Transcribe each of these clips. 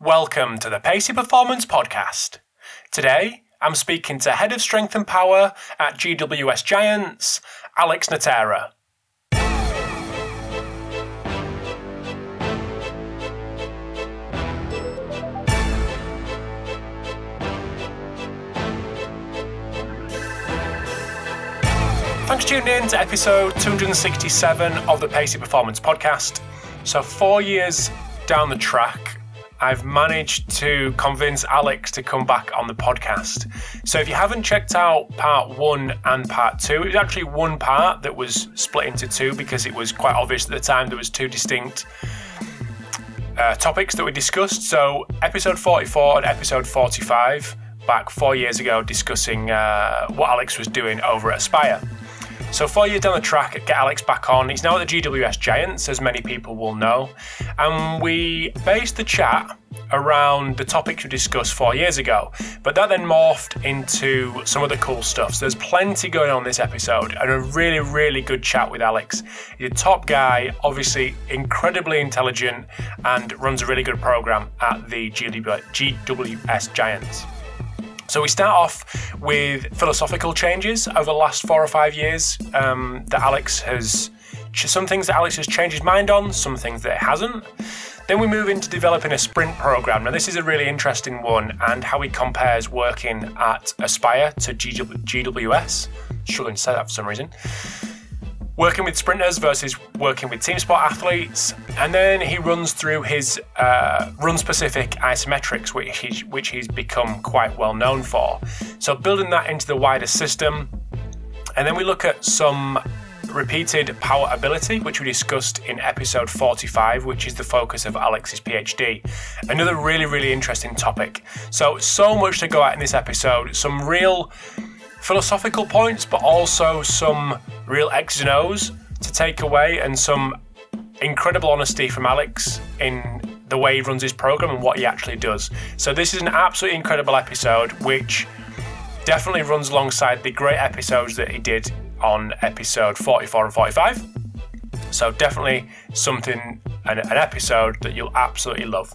Welcome to the Pacey Performance Podcast. Today, I'm speaking to Head of Strength and Power at GWS Giants, Alex Natera. Thanks for tuning in to episode 267 of the Pacey Performance Podcast. So, four years down the track, I've managed to convince Alex to come back on the podcast. So, if you haven't checked out part one and part two, it was actually one part that was split into two because it was quite obvious at the time there was two distinct uh, topics that we discussed. So, episode 44 and episode 45, back four years ago, discussing uh, what Alex was doing over at Aspire. So four years down the track, get Alex back on. He's now at the GWS Giants, as many people will know. And we based the chat around the topics we discussed four years ago. But that then morphed into some other cool stuff. So there's plenty going on this episode and a really, really good chat with Alex. He's a top guy, obviously incredibly intelligent, and runs a really good program at the GWS Giants. So we start off with philosophical changes over the last four or five years um, that Alex has. Some things that Alex has changed his mind on, some things that it hasn't. Then we move into developing a sprint program. Now, this is a really interesting one, and how he compares working at Aspire to GWS. Struggling to say that for some reason working with sprinters versus working with team sport athletes, and then he runs through his uh, run specific isometrics, which he's, which he's become quite well known for. So, building that into the wider system, and then we look at some repeated power ability, which we discussed in episode 45, which is the focus of Alex's PhD. Another really, really interesting topic. So, so much to go at in this episode. Some real philosophical points, but also some real X's and O's to take away, and some incredible honesty from Alex in the way he runs his program and what he actually does. So, this is an absolutely incredible episode, which definitely runs alongside the great episodes that he did on episode 44 and 45. So, definitely something, an, an episode that you'll absolutely love.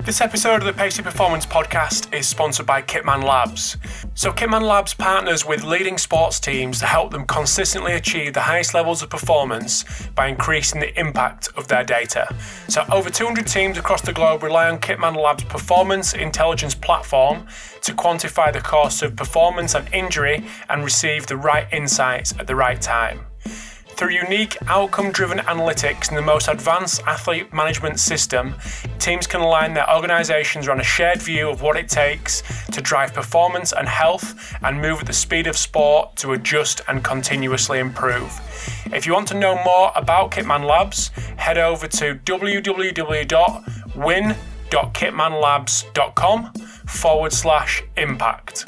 This episode of the Pacey Performance Podcast is sponsored by Kitman Labs. So, Kitman Labs partners with leading sports teams to help them consistently achieve the highest levels of performance by increasing the impact of their data. So, over 200 teams across the globe rely on Kitman Labs' performance intelligence platform to quantify the cost of performance and injury and receive the right insights at the right time. Through unique outcome driven analytics and the most advanced athlete management system, teams can align their organizations around a shared view of what it takes to drive performance and health and move at the speed of sport to adjust and continuously improve. If you want to know more about Kitman Labs, head over to www.win.kitmanlabs.com forward slash impact.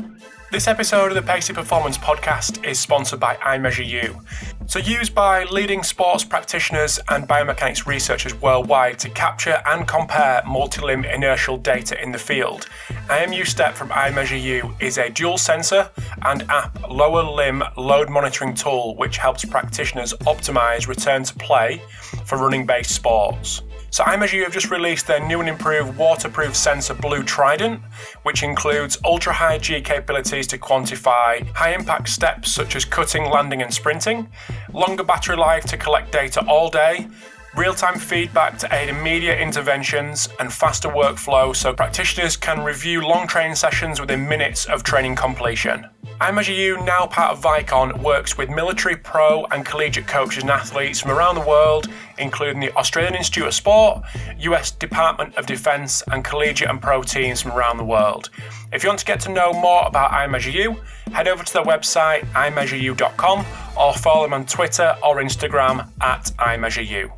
This episode of the Pacey Performance Podcast is sponsored by iMeasureU. So, used by leading sports practitioners and biomechanics researchers worldwide to capture and compare multi limb inertial data in the field, IMU Step from iMeasureU is a dual sensor and app lower limb load monitoring tool which helps practitioners optimize return to play for running based sports. So iMeasure have just released their new and improved waterproof sensor Blue Trident, which includes ultra high G capabilities to quantify high impact steps such as cutting, landing, and sprinting, longer battery life to collect data all day, real time feedback to aid immediate interventions, and faster workflow so practitioners can review long training sessions within minutes of training completion. iMeasureU, now part of Vicon, works with military, pro, and collegiate coaches and athletes from around the world, including the Australian Institute of Sport, US Department of Defence, and collegiate and pro teams from around the world. If you want to get to know more about iMeasureU, head over to their website, iMeasureU.com, or follow them on Twitter or Instagram at iMeasureU.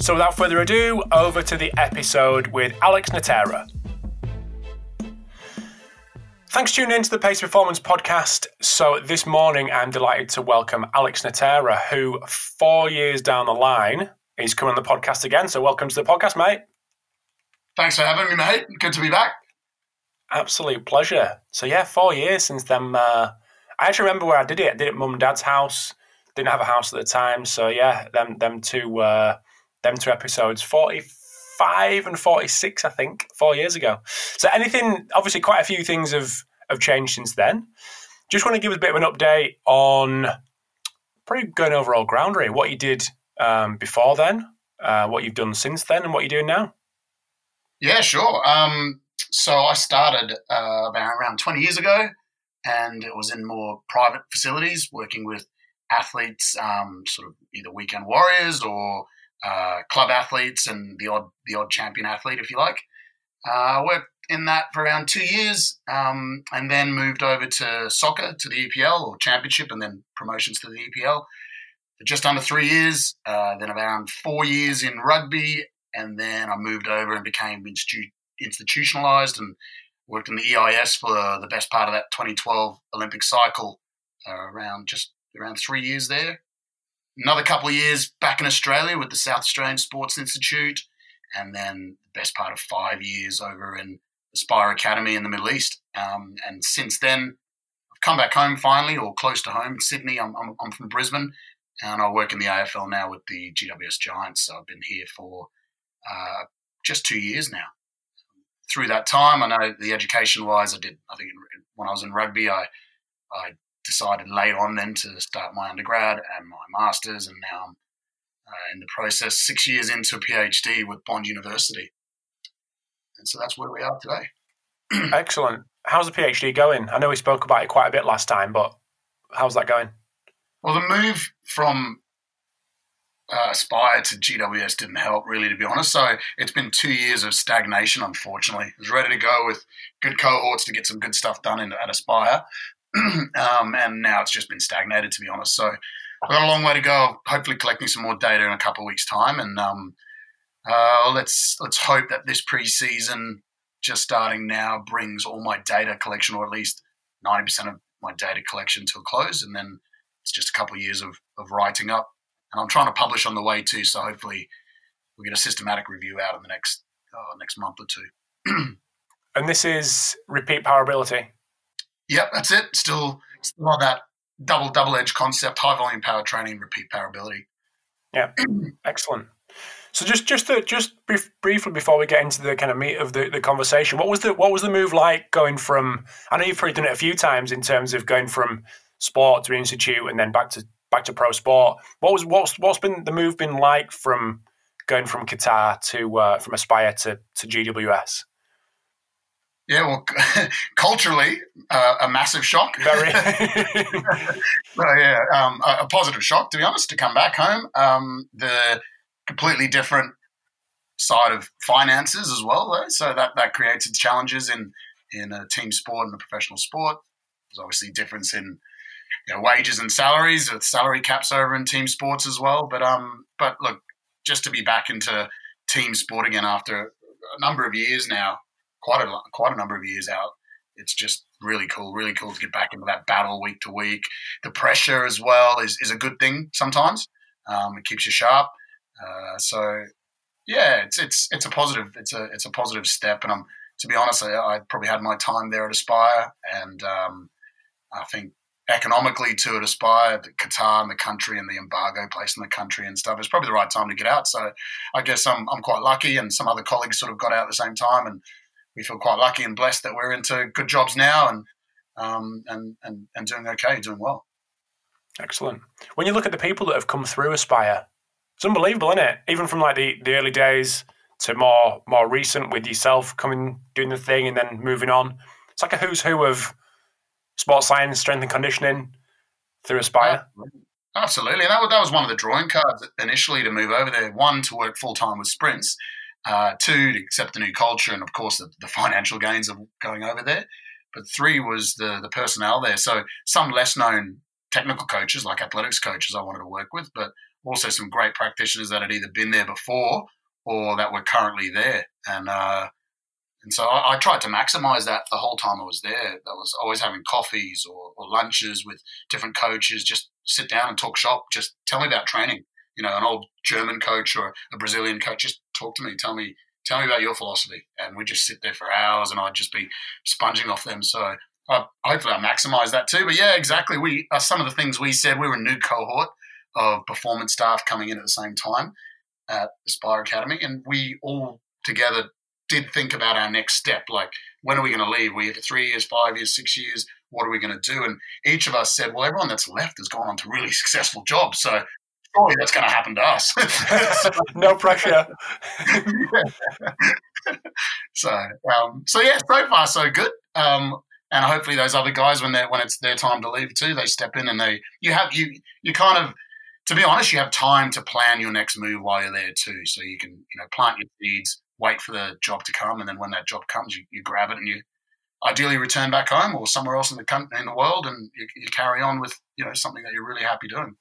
So without further ado, over to the episode with Alex Natera. Thanks for tuning in to the Pace Performance Podcast. So this morning, I'm delighted to welcome Alex Natera, who four years down the line is coming on the podcast again. So welcome to the podcast, mate. Thanks for having me, mate. Good to be back. Absolute pleasure. So yeah, four years since then. Uh, I actually remember where I did it. I did it at mum and dad's house. Didn't have a house at the time, so yeah, them them two uh, them two episodes, 45 and 46, I think, four years ago. So anything, obviously, quite a few things have, have changed since then. Just want to give a bit of an update on probably going over all ground, really, what you did um, before then, uh, what you've done since then, and what you're doing now. Yeah, sure. Um, so I started uh, about around 20 years ago, and it was in more private facilities, working with athletes, um, sort of either weekend warriors or uh, club athletes, and the odd the odd champion athlete, if you like. Uh, worked in that for around two years, um, and then moved over to soccer, to the EPL or Championship, and then promotions to the EPL for just under three years. Uh, then around four years in rugby, and then I moved over and became institu- institutionalized and worked in the EIS for the best part of that 2012 Olympic cycle, uh, around just around three years there. Another couple of years back in Australia with the South Australian Sports Institute, and then the best part of five years over in Aspire Academy in the Middle East. Um, and since then, I've come back home finally, or close to home Sydney. I'm, I'm, I'm, from Brisbane, and I work in the AFL now with the GWS Giants. So I've been here for uh, just two years now. Through that time, I know the education wise, I did. I think when I was in rugby, I I decided late on then to start my undergrad and my masters, and now I'm uh, in the process, six years into a PhD with Bond University. And so that's where we are today. Excellent. How's the PhD going? I know we spoke about it quite a bit last time, but how's that going? Well, the move from uh, Aspire to GWS didn't help, really, to be honest. So it's been two years of stagnation, unfortunately. I was ready to go with good cohorts to get some good stuff done in, at Aspire. um, and now it's just been stagnated, to be honest. So we've got a long way to go. Hopefully, collecting some more data in a couple of weeks' time, and um, uh, let's let's hope that this preseason, just starting now, brings all my data collection, or at least ninety percent of my data collection, to a close, and then it's just a couple of years of, of writing up. And I'm trying to publish on the way too, so hopefully we'll get a systematic review out in the next uh, next month or two. and this is repeat power ability. Yep, that's it. Still, still on that double double edge concept: high volume power training, repeat power ability. Yeah, excellent. So just just to, just brief, briefly before we get into the kind of meat of the, the conversation, what was the what was the move like going from? I know you've probably done it a few times in terms of going from sport to institute and then back to back to pro sport. What was what's what's been the move been like from going from Qatar to uh, from Aspire to to GWS? Yeah, well, culturally, uh, a massive shock. Very. well, yeah, um, a, a, positive shock, to be honest, to come back home. Um, the completely different side of finances as well, though. So that, that creates its challenges in, in a team sport and a professional sport. There's obviously a difference in you know, wages and salaries with salary caps over in team sports as well. But um, but look, just to be back into team sport again after a number of years now, quite a quite a number of years out. It's just really cool, really cool to get back into that battle week to week. The pressure as well is, is a good thing sometimes. Um, it keeps you sharp. Uh, so yeah, it's it's it's a positive it's a it's a positive step. And I'm to be honest, I, I probably had my time there at Aspire, and um, I think economically to it aspire the Qatar and the country and the embargo place in the country and stuff. It's probably the right time to get out. So I guess I'm I'm quite lucky, and some other colleagues sort of got out at the same time, and we feel quite lucky and blessed that we're into good jobs now and um, and, and and doing okay, doing well. Excellent. When you look at the people that have come through Aspire, it's unbelievable, isn't it? Even from like the, the early days to more more recent with yourself coming doing the thing and then moving on. It's like a who's who of sports science, strength and conditioning through Aspire. Absolutely, and that was, that was one of the drawing cards initially to move over there. One to work full time with sprints, uh, two, to accept the new culture and, of course, the, the, financial gains of going over there. But three was the, the personnel there. So some less known technical coaches, like athletics coaches, I wanted to work with, but also some great practitioners that had either been there before or that were currently there. And uh, and so I, I, tried to maximize that the whole time I was there. I was always having coffees or, or lunches with different coaches, just sit down and talk shop, just tell me about training. You know, an old German coach or a Brazilian coach, just talk to me, tell me, tell me about your philosophy, and we just sit there for hours, and I'd just be sponging off them. So uh, hopefully, I maximise that too. But yeah, exactly. We uh, some of the things we said. We were a new cohort of performance staff coming in at the same time at Aspire Academy, and we all together did think about our next step. Like, when are we going to leave? We for three years, five years, six years? What are we going to do? And each of us said, well, everyone that's left has gone on to really successful jobs. So surely that's going to happen to us. no pressure. so, um, so yeah, so far so good. Um, and hopefully those other guys, when they when it's their time to leave too, they step in and they you have you you kind of to be honest, you have time to plan your next move while you're there too. So you can you know plant your seeds, wait for the job to come, and then when that job comes, you, you grab it and you ideally return back home or somewhere else in the country in the world, and you, you carry on with you know something that you're really happy doing.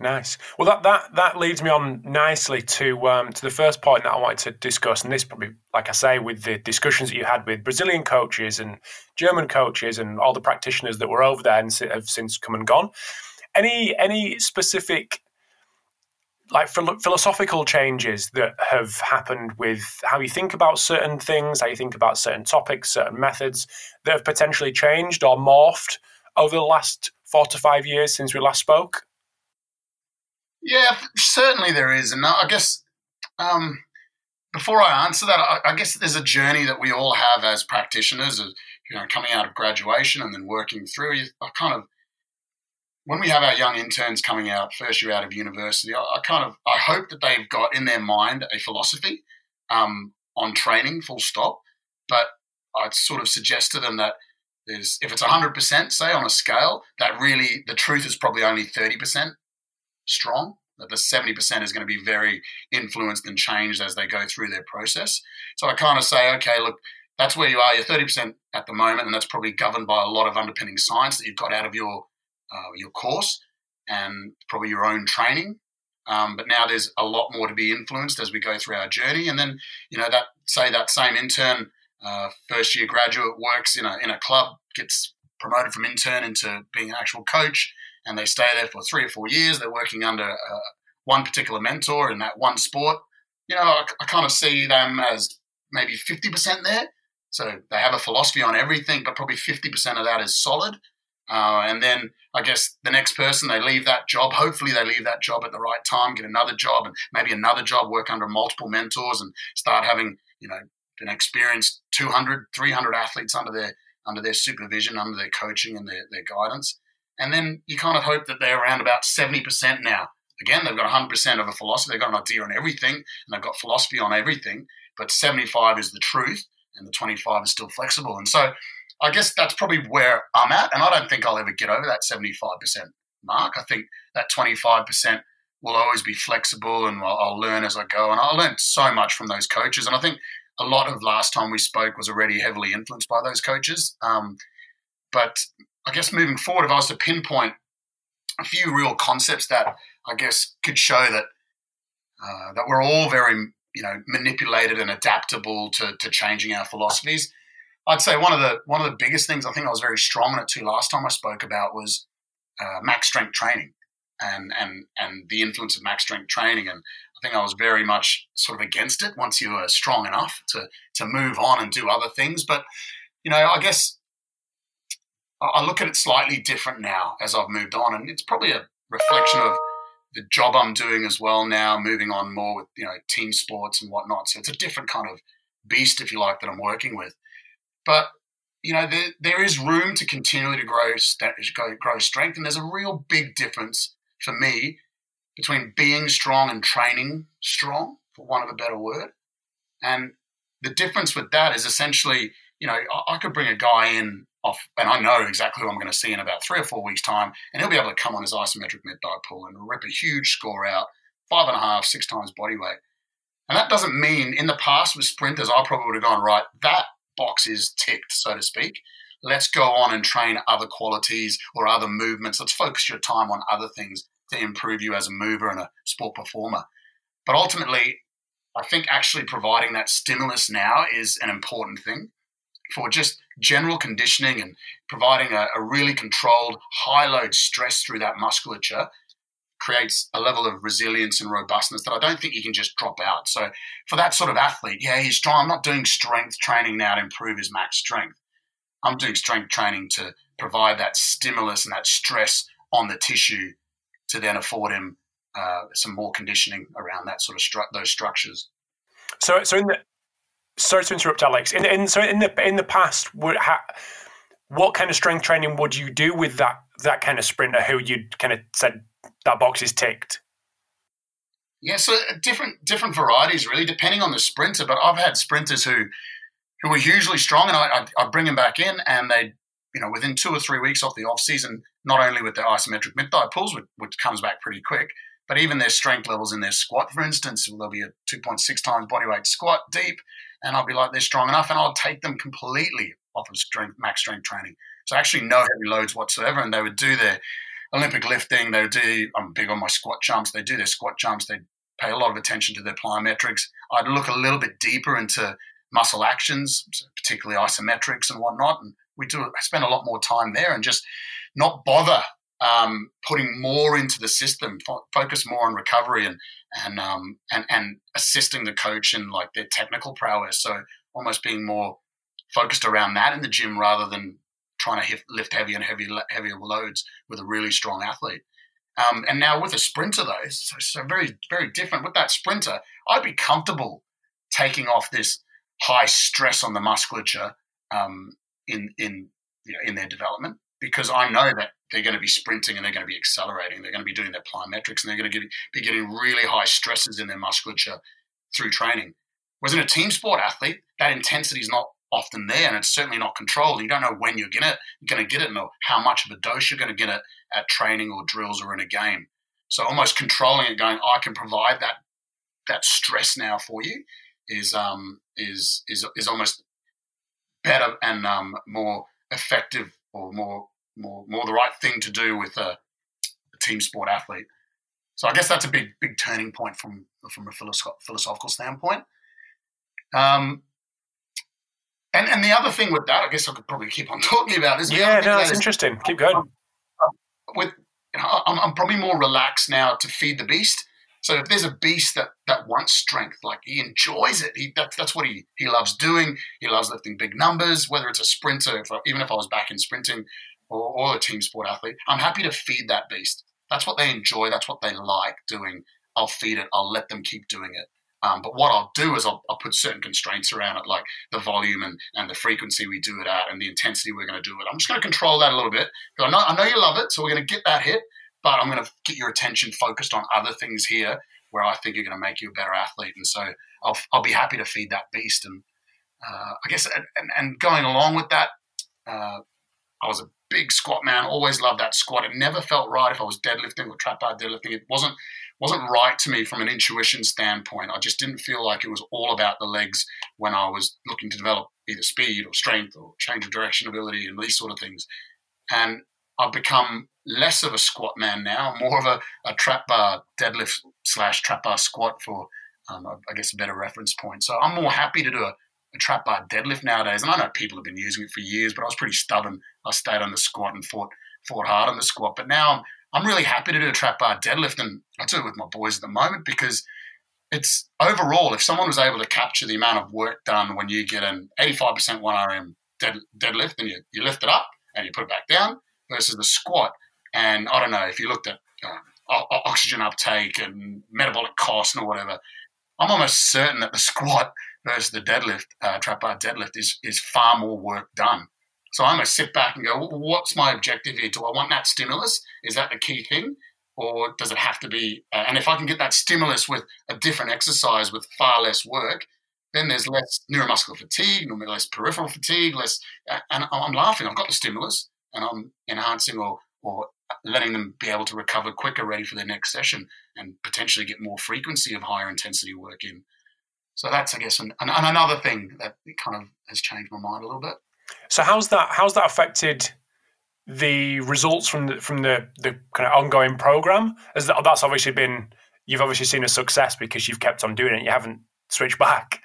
Nice. Well, that that that leads me on nicely to um, to the first point that I wanted to discuss, and this probably, like I say, with the discussions that you had with Brazilian coaches and German coaches and all the practitioners that were over there and have since come and gone. Any any specific like philosophical changes that have happened with how you think about certain things, how you think about certain topics, certain methods that have potentially changed or morphed over the last four to five years since we last spoke? Yeah, certainly there is, and I guess um, before I answer that, I, I, guess there's a journey that we all have as practitioners, as, you know, coming out of graduation and then working through. I kind of when we have our young interns coming out first year out of university, I, I kind of I hope that they've got in their mind a philosophy um, on training, full stop. But I'd sort of suggest to them that there's if it's 100% say on a scale, that really the truth is probably only 30% strong, that the 70% is going to be very influenced and changed as they go through their process. So I kind of say, okay, look, that's where you are. You're 30% at the moment, and that's probably governed by a lot of underpinning science that you've got out of your uh, your course and probably your own training. Um, but now there's a lot more to be influenced as we go through our journey. And then, you know, that say that same intern, uh, first year graduate works in a in a club, gets promoted from intern into being an actual coach, and they stay there for three or four years. They're working under uh, one particular mentor in that one sport. You know, I, I kind of see them as maybe 50% there. So they have a philosophy on everything, but probably 50% of that is solid. Uh, and then I guess the next person, they leave that job. Hopefully, they leave that job at the right time, get another job, and maybe another job, work under multiple mentors, and start having, you know, an experienced 200, 300 athletes under their under their supervision, under their coaching and their, their guidance. And then you kind of hope that they're around about 70% now. Again, they've got 100% of a philosophy. They've got an idea on everything, and they've got philosophy on everything. But 75 is the truth, and the 25 is still flexible. And so I guess that's probably where I'm at. And I don't think I'll ever get over that 75% mark. I think that 25% will always be flexible and I'll, I'll learn as I go. And I learned so much from those coaches. And I think a lot of last time we spoke was already heavily influenced by those coaches. Um, but I guess moving forward, if I was to pinpoint a few real concepts that I guess could show that uh, that we're all very you know manipulated and adaptable to, to changing our philosophies. I'd say one of the one of the biggest things I think I was very strong on it too last time I spoke about was uh, max strength training and and and the influence of max strength training and I think I was very much sort of against it once you were strong enough to to move on and do other things but you know I guess I look at it slightly different now as I've moved on and it's probably a reflection of the job I'm doing as well now moving on more with you know team sports and whatnot so it's a different kind of beast if you like that I'm working with but you know, there, there is room to continually to grow, grow, strength, and there's a real big difference for me between being strong and training strong, for want of a better word. And the difference with that is essentially, you know, I, I could bring a guy in off, and I know exactly who I'm going to see in about three or four weeks' time, and he'll be able to come on his isometric mid thigh pull and rip a huge score out, five and a half, six times body weight. And that doesn't mean in the past with sprinters, I probably would have gone, right, that box is ticked, so to speak. Let's go on and train other qualities or other movements. Let's focus your time on other things to improve you as a mover and a sport performer. But ultimately, I think actually providing that stimulus now is an important thing for just general conditioning and providing a, a really controlled high load stress through that musculature creates a level of resilience and robustness that I don't think you can just drop out. So for that sort of athlete, yeah, he's strong. I'm not doing strength training now to improve his max strength. I'm doing strength training to provide that stimulus and that stress on the tissue to then afford him uh, some more conditioning around that sort of stru- those structures. So, so in the sorry to interrupt, Alex. In, in so in the in the past, would ha, what kind of strength training would you do with that that kind of sprinter who you'd kind of said that box is ticked? Yeah, so uh, different different varieties really, depending on the sprinter. But I've had sprinters who who were hugely strong, and I, I, bring them back in, and they, you know, within two or three weeks off the off season, not only with their isometric mid thigh pulls, which, which comes back pretty quick, but even their strength levels in their squat, for instance, there'll be a 2.6 times body weight squat deep, and I'll be like, they're strong enough, and I'll take them completely off of strength, max strength training. So actually no heavy loads whatsoever, and they would do their Olympic lifting. They would do. I'm big on my squat jumps. They do their squat jumps. They pay a lot of attention to their plyometrics. I'd look a little bit deeper into muscle actions, particularly isometrics and whatnot, and we do. I spend a lot more time there and just not bother um, putting more into the system, fo- focus more on recovery and and um, and and assisting the coach in like their technical prowess. So almost being more focused around that in the gym rather than trying to hit, lift heavy and heavy heavier loads with a really strong athlete. Um, and now with a sprinter though, so, so very very different. With that sprinter, I'd be comfortable taking off this high stress on the musculature um, in in you know, in their development because I know that they're going to be sprinting and they're going to be accelerating. They're going to be doing their plyometrics and they're going to be getting really high stresses in their musculature through training. Whereas in a team sport athlete, that intensity is not often there and it's certainly not controlled. You don't know when you're going to, you're going to get it and how much of a dose you're going to get it at training or drills or in a game. So almost controlling it, going, I can provide that that stress now for you is um, is is is almost better and um, more effective or more more more the right thing to do with a, a team sport athlete. So I guess that's a big big turning point from from a philosophical standpoint. Um, and and the other thing with that, I guess I could probably keep on talking about this. Yeah, no, that's interesting. Keep going. With you know, I'm, I'm probably more relaxed now to feed the beast. So if there's a beast that that wants strength, like he enjoys it, he that's that's what he he loves doing. He loves lifting big numbers, whether it's a sprinter, if I, even if I was back in sprinting or, or a team sport athlete, I'm happy to feed that beast. That's what they enjoy. That's what they like doing. I'll feed it. I'll let them keep doing it. Um, but what I'll do is I'll, I'll, put certain constraints around it, like the volume and, and the frequency we do it at and the intensity we're going to do it. I'm just going to control that a little bit. I know, I know you love it, so we're going to get that hit but I'm going to get your attention focused on other things here where I think you're going to make you a better athlete. And so I'll, I'll be happy to feed that beast. And uh, I guess, and, and, going along with that, uh, I was a big squat man. Always loved that squat. It never felt right if I was deadlifting or trap bar deadlifting. It wasn't wasn't right to me from an intuition standpoint. I just didn't feel like it was all about the legs when I was looking to develop either speed or strength or change of direction ability and these sort of things. And I've become less of a squat man now, more of a, a trap bar deadlift slash trap bar squat for, um, I guess, a better reference point. So I'm more happy to do a, a, trap bar deadlift nowadays. And I know people have been using it for years, but I was pretty stubborn. I stayed on the squat and fought fought hard on the squat. But now I'm, I'm really happy to do a trap bar deadlift, and I do it with my boys at the moment because it's overall, if someone was able to capture the amount of work done when you get an 85% 1RM dead, deadlift and you, you lift it up and you put it back down, versus the squat. And I don't know if you looked at uh, oxygen uptake and metabolic cost or whatever. I'm almost certain that the squat versus the deadlift, uh, trap bar deadlift, is is far more work done. So I'm gonna sit back and go, what's my objective here? Do I want that stimulus? Is that the key thing, or does it have to be? Uh, and if I can get that stimulus with a different exercise with far less work, then there's less neuromuscular fatigue, less peripheral fatigue, less. Uh, and I'm laughing. I've got the stimulus and I'm enhancing or or letting them be able to recover quicker, ready for their next session, and potentially get more frequency of higher intensity work in. So that's, I guess, an, an, another thing that kind of has changed my mind a little bit. So how's that? How's that affected the results from the, from the the kind of ongoing program? As that, that's obviously been you've obviously seen a success because you've kept on doing it. You haven't switched back.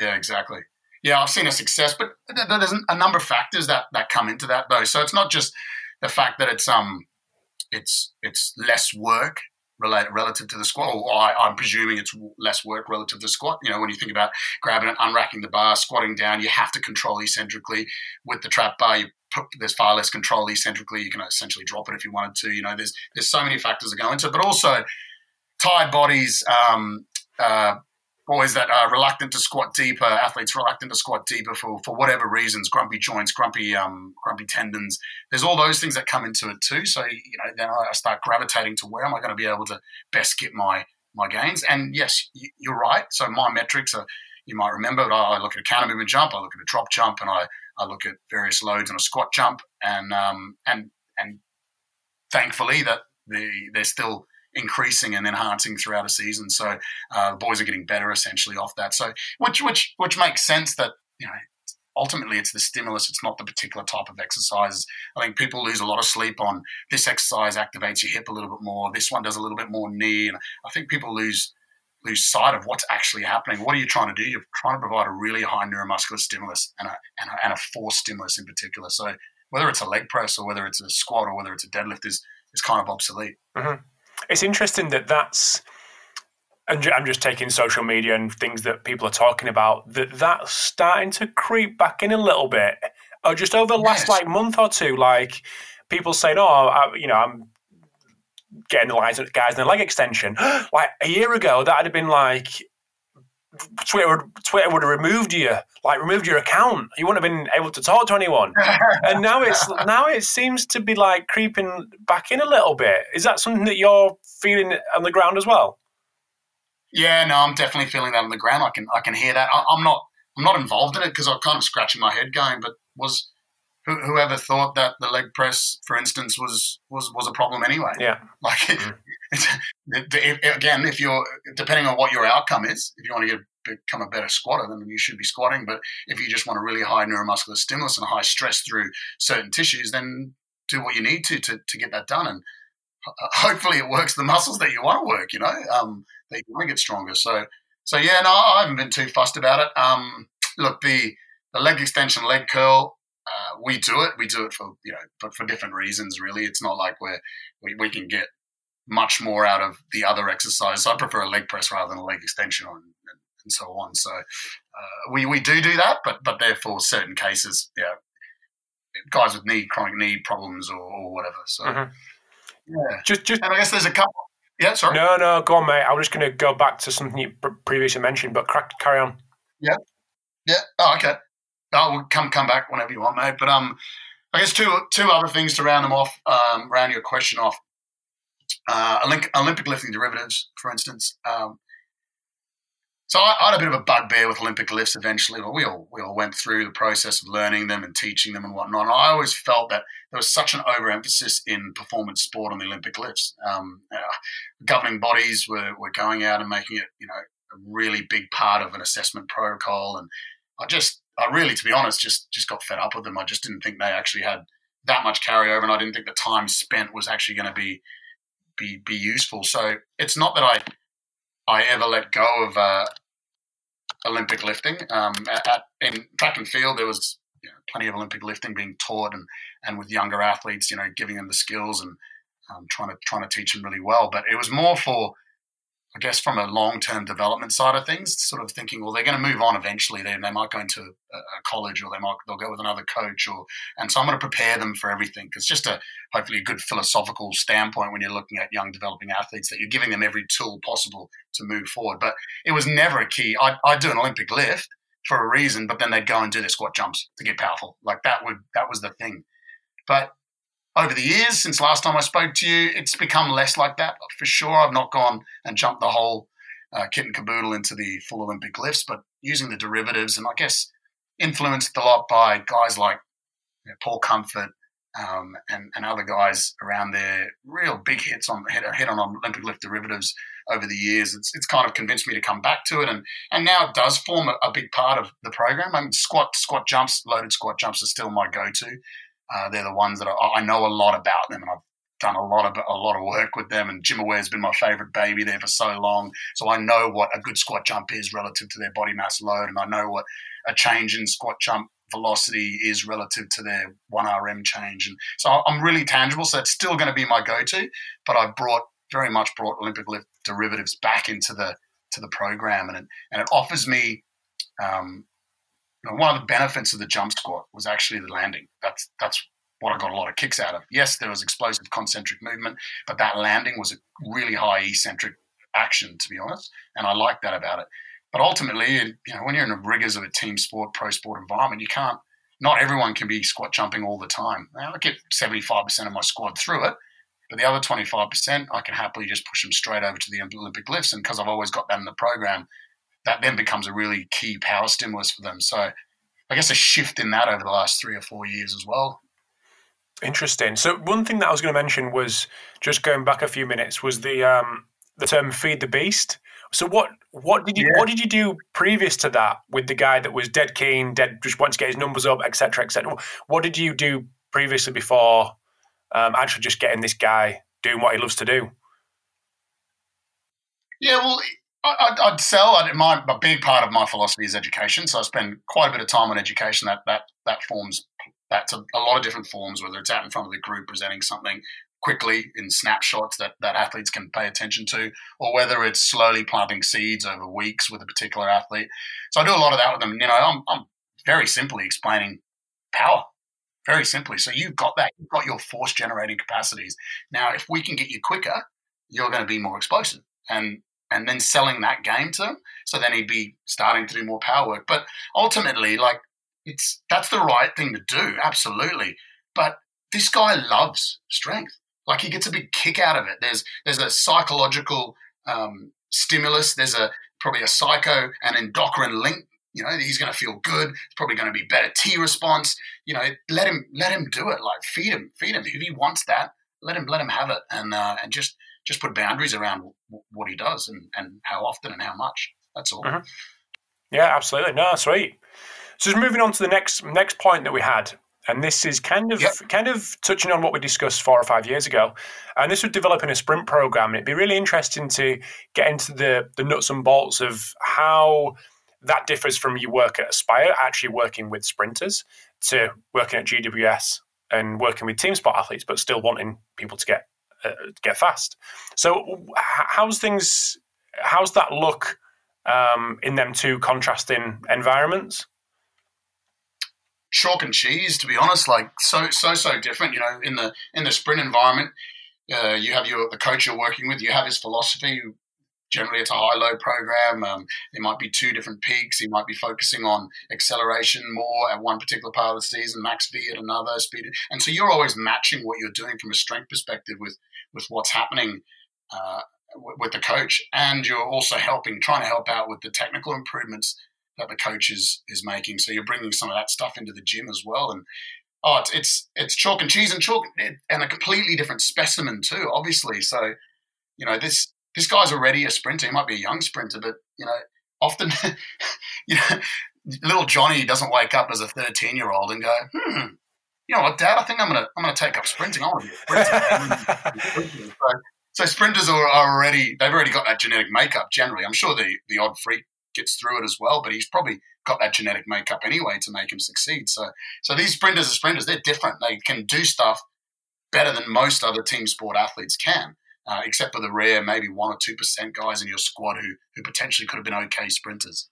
Yeah, exactly yeah, I've seen a success, but there's a number of factors that that come into that though. So it's not just the fact that it's um it's it's less work relative to the squat. Or I, am presuming it's less work relative to the squat. You know, when you think about grabbing it, unracking the bar, squatting down, you have to control eccentrically. With the trap bar, you there's far less control eccentrically. You can essentially drop it if you wanted to. You know, there's there's so many factors that go into it, but also tired bodies. Um, uh, boys that are reluctant to squat deeper, athletes reluctant to squat deeper for, for whatever reasons, grumpy joints, grumpy um, grumpy tendons. There's all those things that come into it too. So you know, then I start gravitating to where am I going to be able to best get my my gains. And yes, you're right. So my metrics are. You might remember, I look at a counter movement jump, I look at a drop jump, and I, I look at various loads on a squat jump, and um, and and thankfully that the, they're still increasing and enhancing throughout a season. So uh, the boys are getting better essentially off that. So which which which makes sense that you know ultimately it's the stimulus it's not the particular type of exercise i think people lose a lot of sleep on this exercise activates your hip a little bit more this one does a little bit more knee and i think people lose lose sight of what's actually happening. What are you trying to do? You're trying to provide a really high neuromuscular stimulus and a, and a, and a force stimulus in particular. So whether it's a leg press or whether it's a squat or whether it's a deadlift is is kind of obsolete. Mm-hmm it's interesting that that's and I'm just taking social media and things that people are talking about that that's starting to creep back in a little bit. Or just over the last yes. like month or two, like people saying, "Oh, I, you know, I'm getting the guys in a leg extension." like a year ago, that had been like Twitter Twitter would have removed you, like removed your account. You wouldn't have been able to talk to anyone. and now it's now it seems to be like creeping back in a little bit. Is that something that you're feeling on the ground as well? Yeah, no, I'm definitely feeling that on the ground. I can I can hear that. I, am not I'm not involved in it because I'm kind of scratching my head, going, but was whoever thought that the leg press, for instance, was was was a problem anyway? Yeah, like mm. again, if you're depending on what your outcome is, if you want to get become a better squatter, then you should be squatting. But if you just want a really high neuromuscular stimulus and high stress through certain tissues, then do what you need to to, to get that done. And hopefully, it works the muscles that you want to work. You know, um, that you want to get stronger. So, so yeah, no, I haven't been too fussed about it. Um, look, the the leg extension, leg curl. Uh, we do it. We do it for you know, but for different reasons. Really, it's not like we're we, we can get much more out of the other exercise. I prefer a leg press rather than a leg extension and, and so on. So uh, we, we do do that, but but therefore certain cases, yeah, guys with knee chronic knee problems or, or whatever. So mm-hmm. yeah, just just and I guess there's a couple. Yeah, sorry. No, no, go on, mate. I was just going to go back to something you previously mentioned, but crack, carry on. Yeah, yeah. Oh, okay. I will come come back whenever you want, mate. But um, I guess two two other things to round them off, um, round your question off uh, Olympic lifting derivatives, for instance. Um, so I, I, had a bit of a bugbear with Olympic lifts eventually. Well, we all we all went through the process of learning them and teaching them and whatnot. And I always felt that there was such an overemphasis in performance sport on the Olympic lifts. Um, uh, governing bodies were, were going out and making it, you know, a really big part of an assessment protocol. And I just, I really, to be honest, just just got fed up with them. I just didn't think they actually had that much carryover, and I didn't think the time spent was actually going to be be be useful. So it's not that I I ever let go of uh, Olympic lifting. Um, at, in track and field, there was you know, plenty of Olympic lifting being taught, and and with younger athletes, you know, giving them the skills and um, trying to trying to teach them really well. But it was more for I guess from a long term development side of things, sort of thinking, well, they're going to move on eventually. They, they might go into a, a college or they might they'll go with another coach, or and so I'm going to prepare them for everything because just a hopefully a good philosophical standpoint when you're looking at young developing athletes that you're giving them every tool possible to move forward. But it was never a key. I I do an Olympic lift for a reason, but then they'd go and do their squat jumps to get powerful. Like that would that was the thing. But over the years since last time I spoke to you, it's become less like that. For sure, I've not gone and jumped the whole uh, kit and caboodle into the full Olympic lifts, but using the derivatives and I guess influenced a lot by guys like you know, Paul Comfort um, and, and other guys around there, real big hits on head, hit on Olympic lift derivatives over the years. It's, it's kind of convinced me to come back to it, and and now it does form a, a big part of the program. I mean, squat squat jumps, loaded squat jumps are still my go-to. Uh, they're the ones that I, I, know a lot about them, and I've done a lot of a lot of work with them. And GymAware has been my favorite baby there for so long, so I know what a good squat jump is relative to their body mass load, and I know what a change in squat jump velocity is relative to their 1RM change. And so I'm really tangible. So it's still going to be my go-to, but I've brought very much brought Olympic lift derivatives back into the to the program, and it, and it offers me um, one of the benefits of the jump squat was actually the landing. That's that's what I got a lot of kicks out of. Yes, there was explosive concentric movement, but that landing was a really high eccentric action, to be honest, and I like that about it. but ultimately, you know, when you're in the rigors of a team sport, pro sport environment, you can't. Not everyone can be squat jumping all the time. Now, I get 75% of my squad through it, but the other 25%, I can happily just push them straight over to the Olympic lifts. And because I've always got that in the program, that then becomes a really key power stimulus for them. So I guess a shift in that over the last three or four years as well. Interesting. So one thing that I was going to mention was just going back a few minutes was the um, the term "feed the beast." So what what did you yeah. what did you do previous to that with the guy that was dead keen, dead just wants to get his numbers up, etc., etc. What did you do previously before um, actually just getting this guy doing what he loves to do? Yeah, well, I'd, I'd sell. I'd, my a big part of my philosophy is education, so I spend quite a bit of time on education. That that that forms that's a, a, lot of different forms, whether it's out in front of the group presenting something quickly in snapshots that, that athletes can pay attention to, or whether it's slowly planting seeds over weeks with a particular athlete. So I do a lot of that with them. You know, I'm, I'm very simply explaining power, very simply. So you've got that, you've got your force generating capacities. Now, if we can get you quicker, you're going to be more explosive. And and then selling that game to him. So then he'd be starting to do more power work. But ultimately, like it's that's the right thing to do, absolutely. But this guy loves strength. Like he gets a big kick out of it. There's there's a psychological um, stimulus. There's a probably a psycho and endocrine link. You know, he's going to feel good. It's probably going to be better T response. You know, let him let him do it. Like feed him, feed him. If he wants that, let him let him have it, and uh, and just just put boundaries around w- what he does and and how often and how much. That's all. Mm-hmm. Yeah, absolutely. No, sweet. So just moving on to the next next point that we had, and this is kind of yep. kind of touching on what we discussed four or five years ago. And this was developing a sprint program, and it'd be really interesting to get into the the nuts and bolts of how that differs from your work at Aspire, actually working with sprinters, to working at GWS and working with team sport athletes, but still wanting people to get uh, get fast. So, how's things? How's that look um, in them two contrasting environments? chalk and cheese, to be honest. Like so, so, so different. You know, in the in the sprint environment, uh, you have your the coach you're working with. You have his philosophy. Generally, it's a high-low program. Um, there might be two different peaks. He might be focusing on acceleration more at one particular part of the season, max V at another, speed. And so you're always matching what you're doing from a strength perspective with with what's happening uh, with the coach, and you're also helping, trying to help out with the technical improvements that the coach is is making. So you're bringing some of that stuff into the gym as well, and oh, it's it's, it's chalk and cheese and chalk and a completely different specimen too, obviously. So you know this this guy's already a sprinter. He might be a young sprinter, but you know often you know little Johnny doesn't wake up as a 13 year old and go, hmm, you know what, Dad, I think I'm gonna I'm gonna take up sprinting. I want to be a sprinter. so, so sprinters are, are already they've already got that genetic makeup. Generally, I'm sure the the odd freak gets through it as well. But he's probably got that genetic makeup anyway to make him succeed. So, so these sprinters are sprinters. They're different. They can do stuff better than most other team sport athletes can. Uh, except for the rare, maybe one or two percent guys in your squad who who potentially could have been okay sprinters.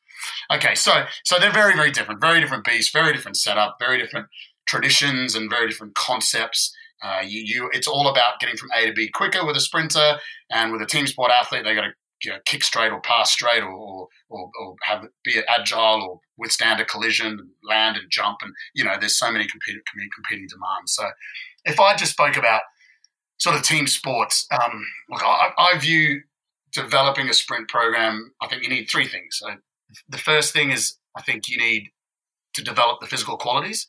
Okay, so so they're very very different, very different beasts, very different setup, very different traditions, and very different concepts. Uh, you, you, it's all about getting from A to B quicker with a sprinter, and with a team sport athlete, they got to you know, kick straight or pass straight or, or, or, have be agile or withstand a collision, land and jump, and you know, there's so many competing competing demands. So, if I just spoke about sort of team sports, um, look, I, I, view developing a sprint program. I think you need three things. So the first thing is I think you need to develop the physical qualities.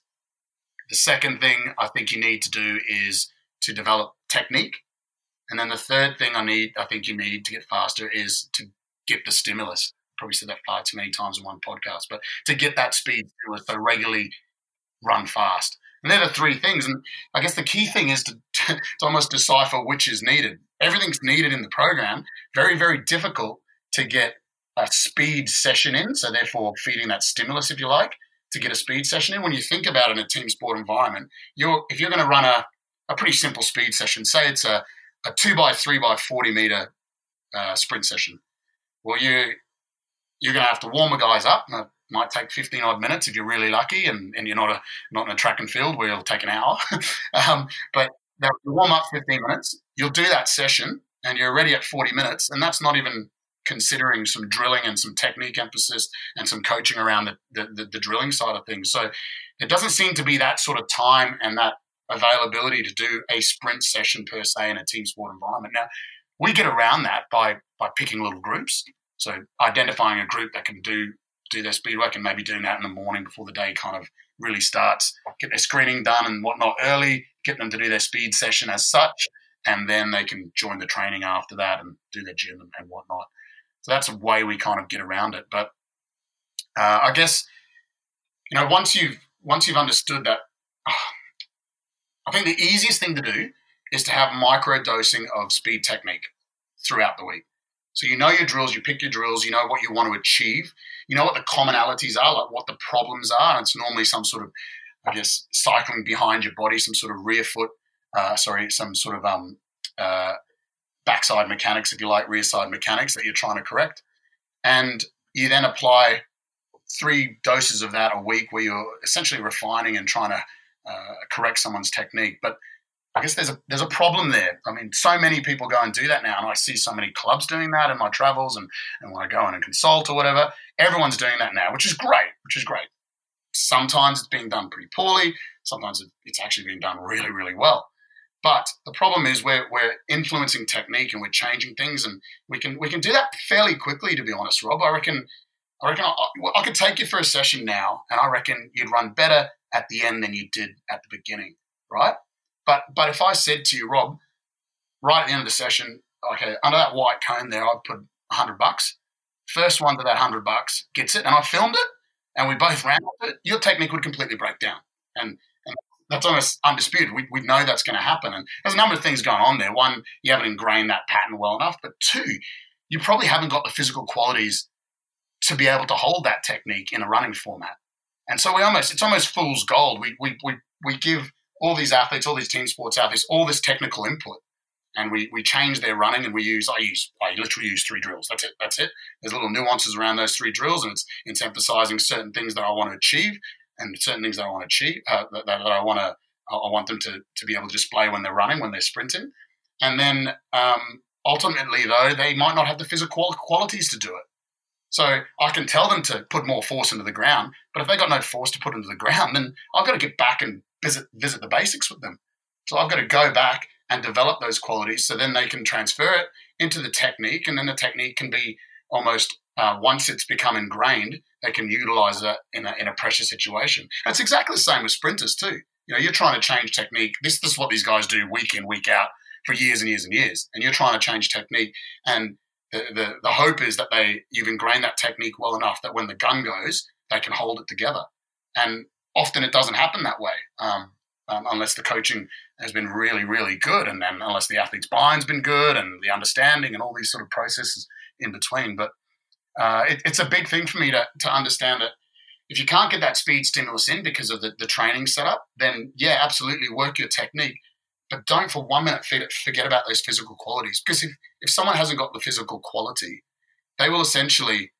The second thing I think you need to do is to develop technique. And then the third thing I need, I think you need to get faster is to get the stimulus. Probably said that far too many times in one podcast, but to get that speed stimulus, so regularly run fast. And they're the three things. And I guess the key thing is to, to, to almost decipher which is needed. Everything's needed in the program. Very, very difficult to get a speed session in. So therefore, feeding that stimulus, if you like, to get a speed session in. When you think about it in a team sport environment, you're if you're going to run a, a pretty simple speed session, say it's a a two by three by forty meter uh, sprint session. Well, you you're going to have to warm the guys up. And It might take fifteen odd minutes if you're really lucky, and, and you're not a not in a track and field where it'll take an hour. um, but they'll warm up fifteen minutes. You'll do that session, and you're ready at forty minutes, and that's not even considering some drilling and some technique emphasis and some coaching around the, the, the, the drilling side of things. So it doesn't seem to be that sort of time and that availability to do a sprint session per se in a team sport environment. Now, we get around that by by picking little groups. So identifying a group that can do do their speed work and maybe doing that in the morning before the day kind of really starts. Get their screening done and whatnot early, get them to do their speed session as such, and then they can join the training after that and do their gym and, and whatnot. So that's a way we kind of get around it. But uh, I guess you know once you've once you've understood that, uh, I think the easiest thing to do is to have micro dosing of speed technique throughout the week. So you know your drills, you pick your drills, you know what you want to achieve, you know what the commonalities are, like what the problems are. It's normally some sort of, I guess, cycling behind your body, some sort of rear foot, uh, sorry, some sort of um, uh, backside mechanics, if you like, rear side mechanics that you're trying to correct. And you then apply three doses of that a week where you're essentially refining and trying to uh, correct someone's technique. But I guess there's a there's a problem there. I mean, so many people go and do that now, and I see so many clubs doing that in my travels, and, and when I go in and consult or whatever, everyone's doing that now, which is great, which is great. Sometimes it's being done pretty poorly. Sometimes it's actually being done really, really well. But the problem is we're, we're influencing technique and we're changing things, and we can we can do that fairly quickly. To be honest, Rob, I reckon I reckon I, I could take you for a session now, and I reckon you'd run better at the end than you did at the beginning, right? But but if I said to you, Rob, right at the end of the session, okay, under that white cone there, I'd put hundred bucks. First one to that hundred bucks gets it, and I filmed it, and we both ran with it. Your technique would completely break down, and, and that's almost undisputed. We, we know that's going to happen, and there's a number of things going on there. One, you haven't ingrained that pattern well enough, but two, you probably haven't got the physical qualities to be able to hold that technique in a running format. And so we almost it's almost fool's gold. We we we, we give all these athletes, all these team sports athletes, all this technical input. And we, we change their running and we use, I use, I literally use three drills. That's it. That's it. There's little nuances around those three drills and it's, it's emphasizing certain things that I want to achieve and certain things that I want to achieve, uh, that, that, I want to, I want them to, to be able to display when they're running, when they're sprinting. And then um, ultimately, though, they might not have the physical qualities to do it. So I can tell them to put more force into the ground, but if they've got no force to put into the ground, then I've got to get back and visit visit the basics with them. So I've got to go back and develop those qualities so then they can transfer it into the technique, and then the technique can be almost uh, once it's become ingrained, they can utilize it in a, in a pressure situation. That's exactly the same with sprinters too. You know, you're trying to change technique. This, this is what these guys do week in, week out for years and years and years, and you're trying to change technique. And the, the, the hope is that they you've ingrained that technique well enough that when the gun goes, they can hold it together. And often it doesn't happen that way um, um, unless the coaching has been really, really good, and then unless the athlete's buying's been good and the understanding and all these sort of processes in between. But uh, it, it's a big thing for me to, to understand that if you can't get that speed stimulus in because of the, the training setup, then yeah, absolutely work your technique. But don't for one minute forget about those physical qualities. Because if, if someone hasn't got the physical quality, they will essentially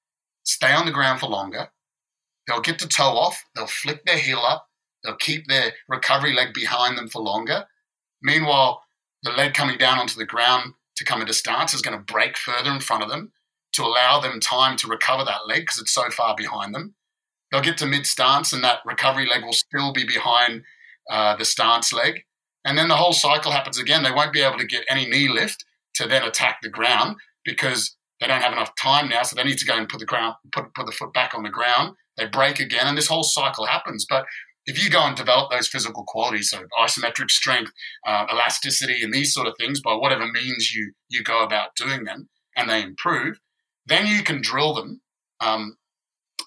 stay on the ground for longer. They'll get the toe off, they'll flick their heel up, they'll keep their recovery leg behind them for longer. Meanwhile, the leg coming down onto the ground to come into stance is going to break further in front of them to allow them time to recover that leg because it's so far behind them. They'll get to mid stance and that recovery leg will still be behind uh, the stance leg. And then the whole cycle happens again. They won't be able to get any knee lift to then attack the ground because they don't have enough time now. So they need to go and put the ground, put, put the foot back on the ground. They break again, and this whole cycle happens. But if you go and develop those physical qualities, so isometric strength, uh, elasticity, and these sort of things, by whatever means you you go about doing them, and they improve, then you can drill them, um,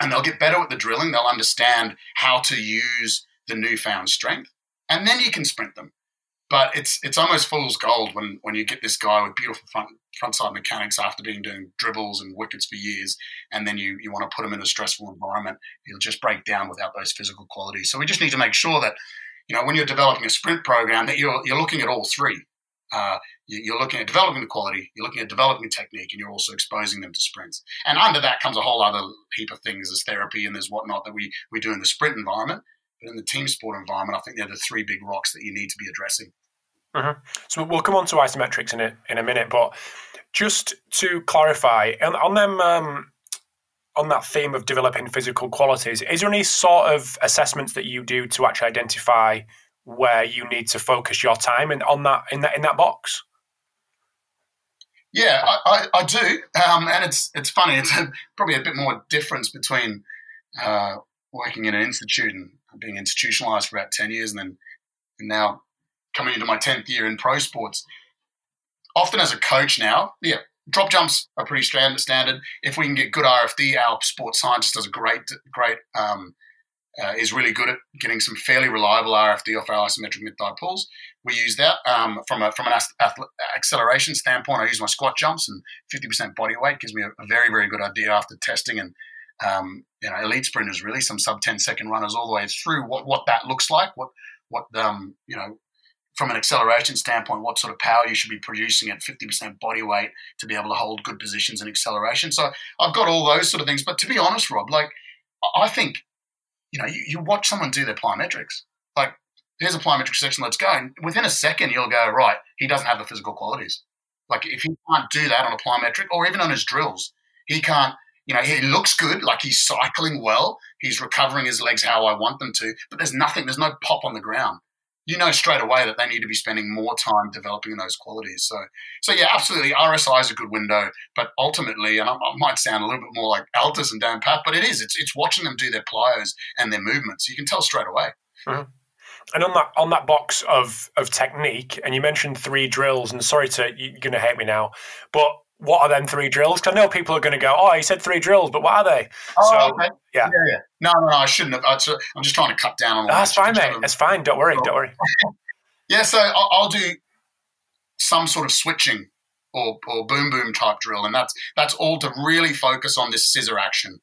and they'll get better at the drilling. They'll understand how to use the newfound strength, and then you can sprint them. But it's it's almost fool's gold when when you get this guy with beautiful front front side mechanics after being doing dribbles and wickets for years, and then you you want to put him in a stressful environment, he'll just break down without those physical qualities. So we just need to make sure that you know when you're developing a sprint program that you're you're looking at all three. Uh, you're looking at developing the quality, you're looking at developing technique, and you're also exposing them to sprints. And under that comes a whole other heap of things. There's therapy and there's whatnot that we, we do in the sprint environment. But in the team sport environment, I think they're the three big rocks that you need to be addressing. Mm-hmm. So we'll come on to isometrics in a, in a minute, but Just to clarify, on, on them um, on that theme of developing physical qualities, is there any sort of assessments that you do to actually identify where you need to focus your time and on that in that in that box? Yeah, I, I, I do, um, and it's it's funny. It's a, probably a bit more difference between uh, working in an institute and being institutionalized for about ten years, and then and now coming into my tenth year in pro sports. Often as a coach now, yeah, drop jumps are pretty standard. If we can get good RFD, our sports scientist does a great, great, um, uh, is really good at getting some fairly reliable RFD off our isometric mid thigh pulls. We use that um, from a from an acceleration standpoint. I use my squat jumps and fifty percent body weight gives me a, a, very very good idea after testing and um, you know elite sprinters really some sub 10 second runners all the way through what what that looks like what what um, you know from an acceleration standpoint, what sort of power you should be producing at 50% body weight to be able to hold good positions in acceleration. So I've got all those sort of things. But to be honest, Rob, like I think, you know, you, you watch someone do their plyometrics. Like, here's a plyometric section, let's go. And within a second, you'll go, right, he doesn't have the physical qualities. Like, if he can't do that on a plyometric or even on his drills, he can't, you know, he looks good, like he's cycling well, he's recovering his legs how I want them to, but there's nothing, there's no pop on the ground you know straight away that they need to be spending more time developing those qualities. So, so yeah, absolutely, RSI is a good window, but ultimately, and I, I might sound a little bit more like Altis and Dan Pfaff, but it is. It's it's watching them do their plyos and their movements. You can tell straight away. Mm-hmm. And on that on that box of of technique, and you mentioned three drills. And sorry to you're going to hate me now, but what are them three drills? Because I know people are going to go, "Oh, he said three drills," but what are they? Oh, so, okay. yeah. yeah, yeah. No, no, no, I shouldn't have. I'm just trying to cut down on. No, that's fine, mate. That's fine. Don't worry. Don't worry. yeah, so I'll, I'll, do some sort of switching or, or boom boom type drill, and that's that's all to really focus on this scissor action.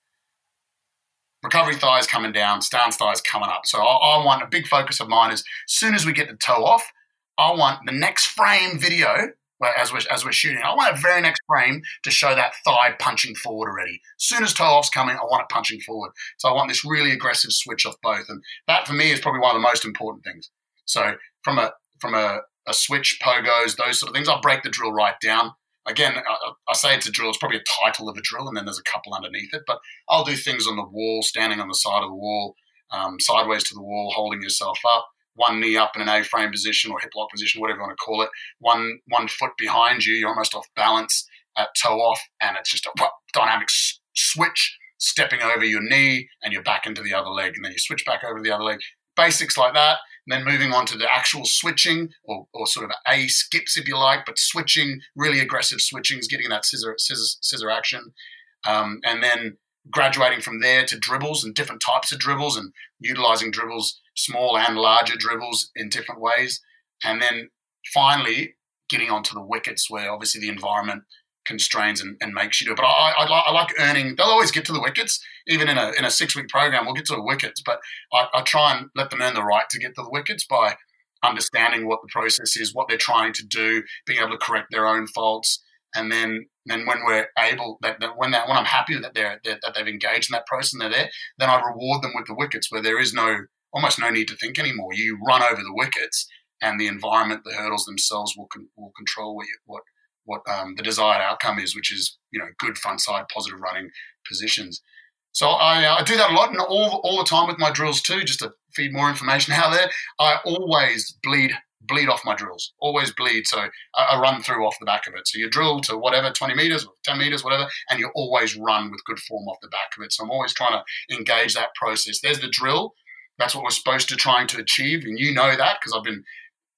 Recovery thighs coming down, stance thighs coming up. So I, I want a big focus of mine is as soon as we get the toe off, I want the next frame video as we're, as we're shooting. I want a very next frame to show that thigh punching forward already. As soon as toe off's coming, I want it punching forward. So I want this really aggressive switch off both. And that for me is probably one of the most important things. So from a from a, a switch, pogos, those sort of things, I'll break the drill right down. Again, I, I say it's a drill, it's probably a title of a drill, and then there's a couple underneath it. But I'll do things on the wall, standing on the side of the wall, um, sideways to the wall, holding yourself up one knee up in an A-frame position or hip lock position, whatever you want to call it, one one foot behind you, you're almost off balance at toe off, and it's just a dynamic switch, stepping over your knee and you're back into the other leg, and then you switch back over to the other leg. Basics like that, and then moving on to the actual switching or, or sort of A skips, if you like, but switching, really aggressive switchings, getting that scissor scissor, scissor action, um, and then graduating from there to dribbles and different types of dribbles and utilizing dribbles small and larger dribbles in different ways. And then finally getting onto the wickets where obviously the environment constrains and, and makes you do it. But I, I, I, like earning, they'll always get to the wickets. Even in a, in a six week program, we'll get to the wickets. But I, I try and let them earn the right to get to the wickets by understanding what the process is, what they're trying to do, being able to correct their own faults. And then, then when we're able, that, that when that when I'm happy that they're, that they've engaged in that process and they're there, then I reward them with the wickets where there is no almost no need to think anymore. You run over the wickets, and the environment, the hurdles themselves will con- will control what you, what what um, the desired outcome is, which is you know good front side positive running positions. So I, uh, I do that a lot, and all all the time with my drills too, just to feed more information out there. I always bleed bleed off my drills, always bleed. So I run through off the back of it. So you drill to whatever, 20 meters 10 meters, whatever, and you always run with good form off the back of it. So I'm always trying to engage that process. There's the drill, that's what we're supposed to trying to achieve, and you know that because I've been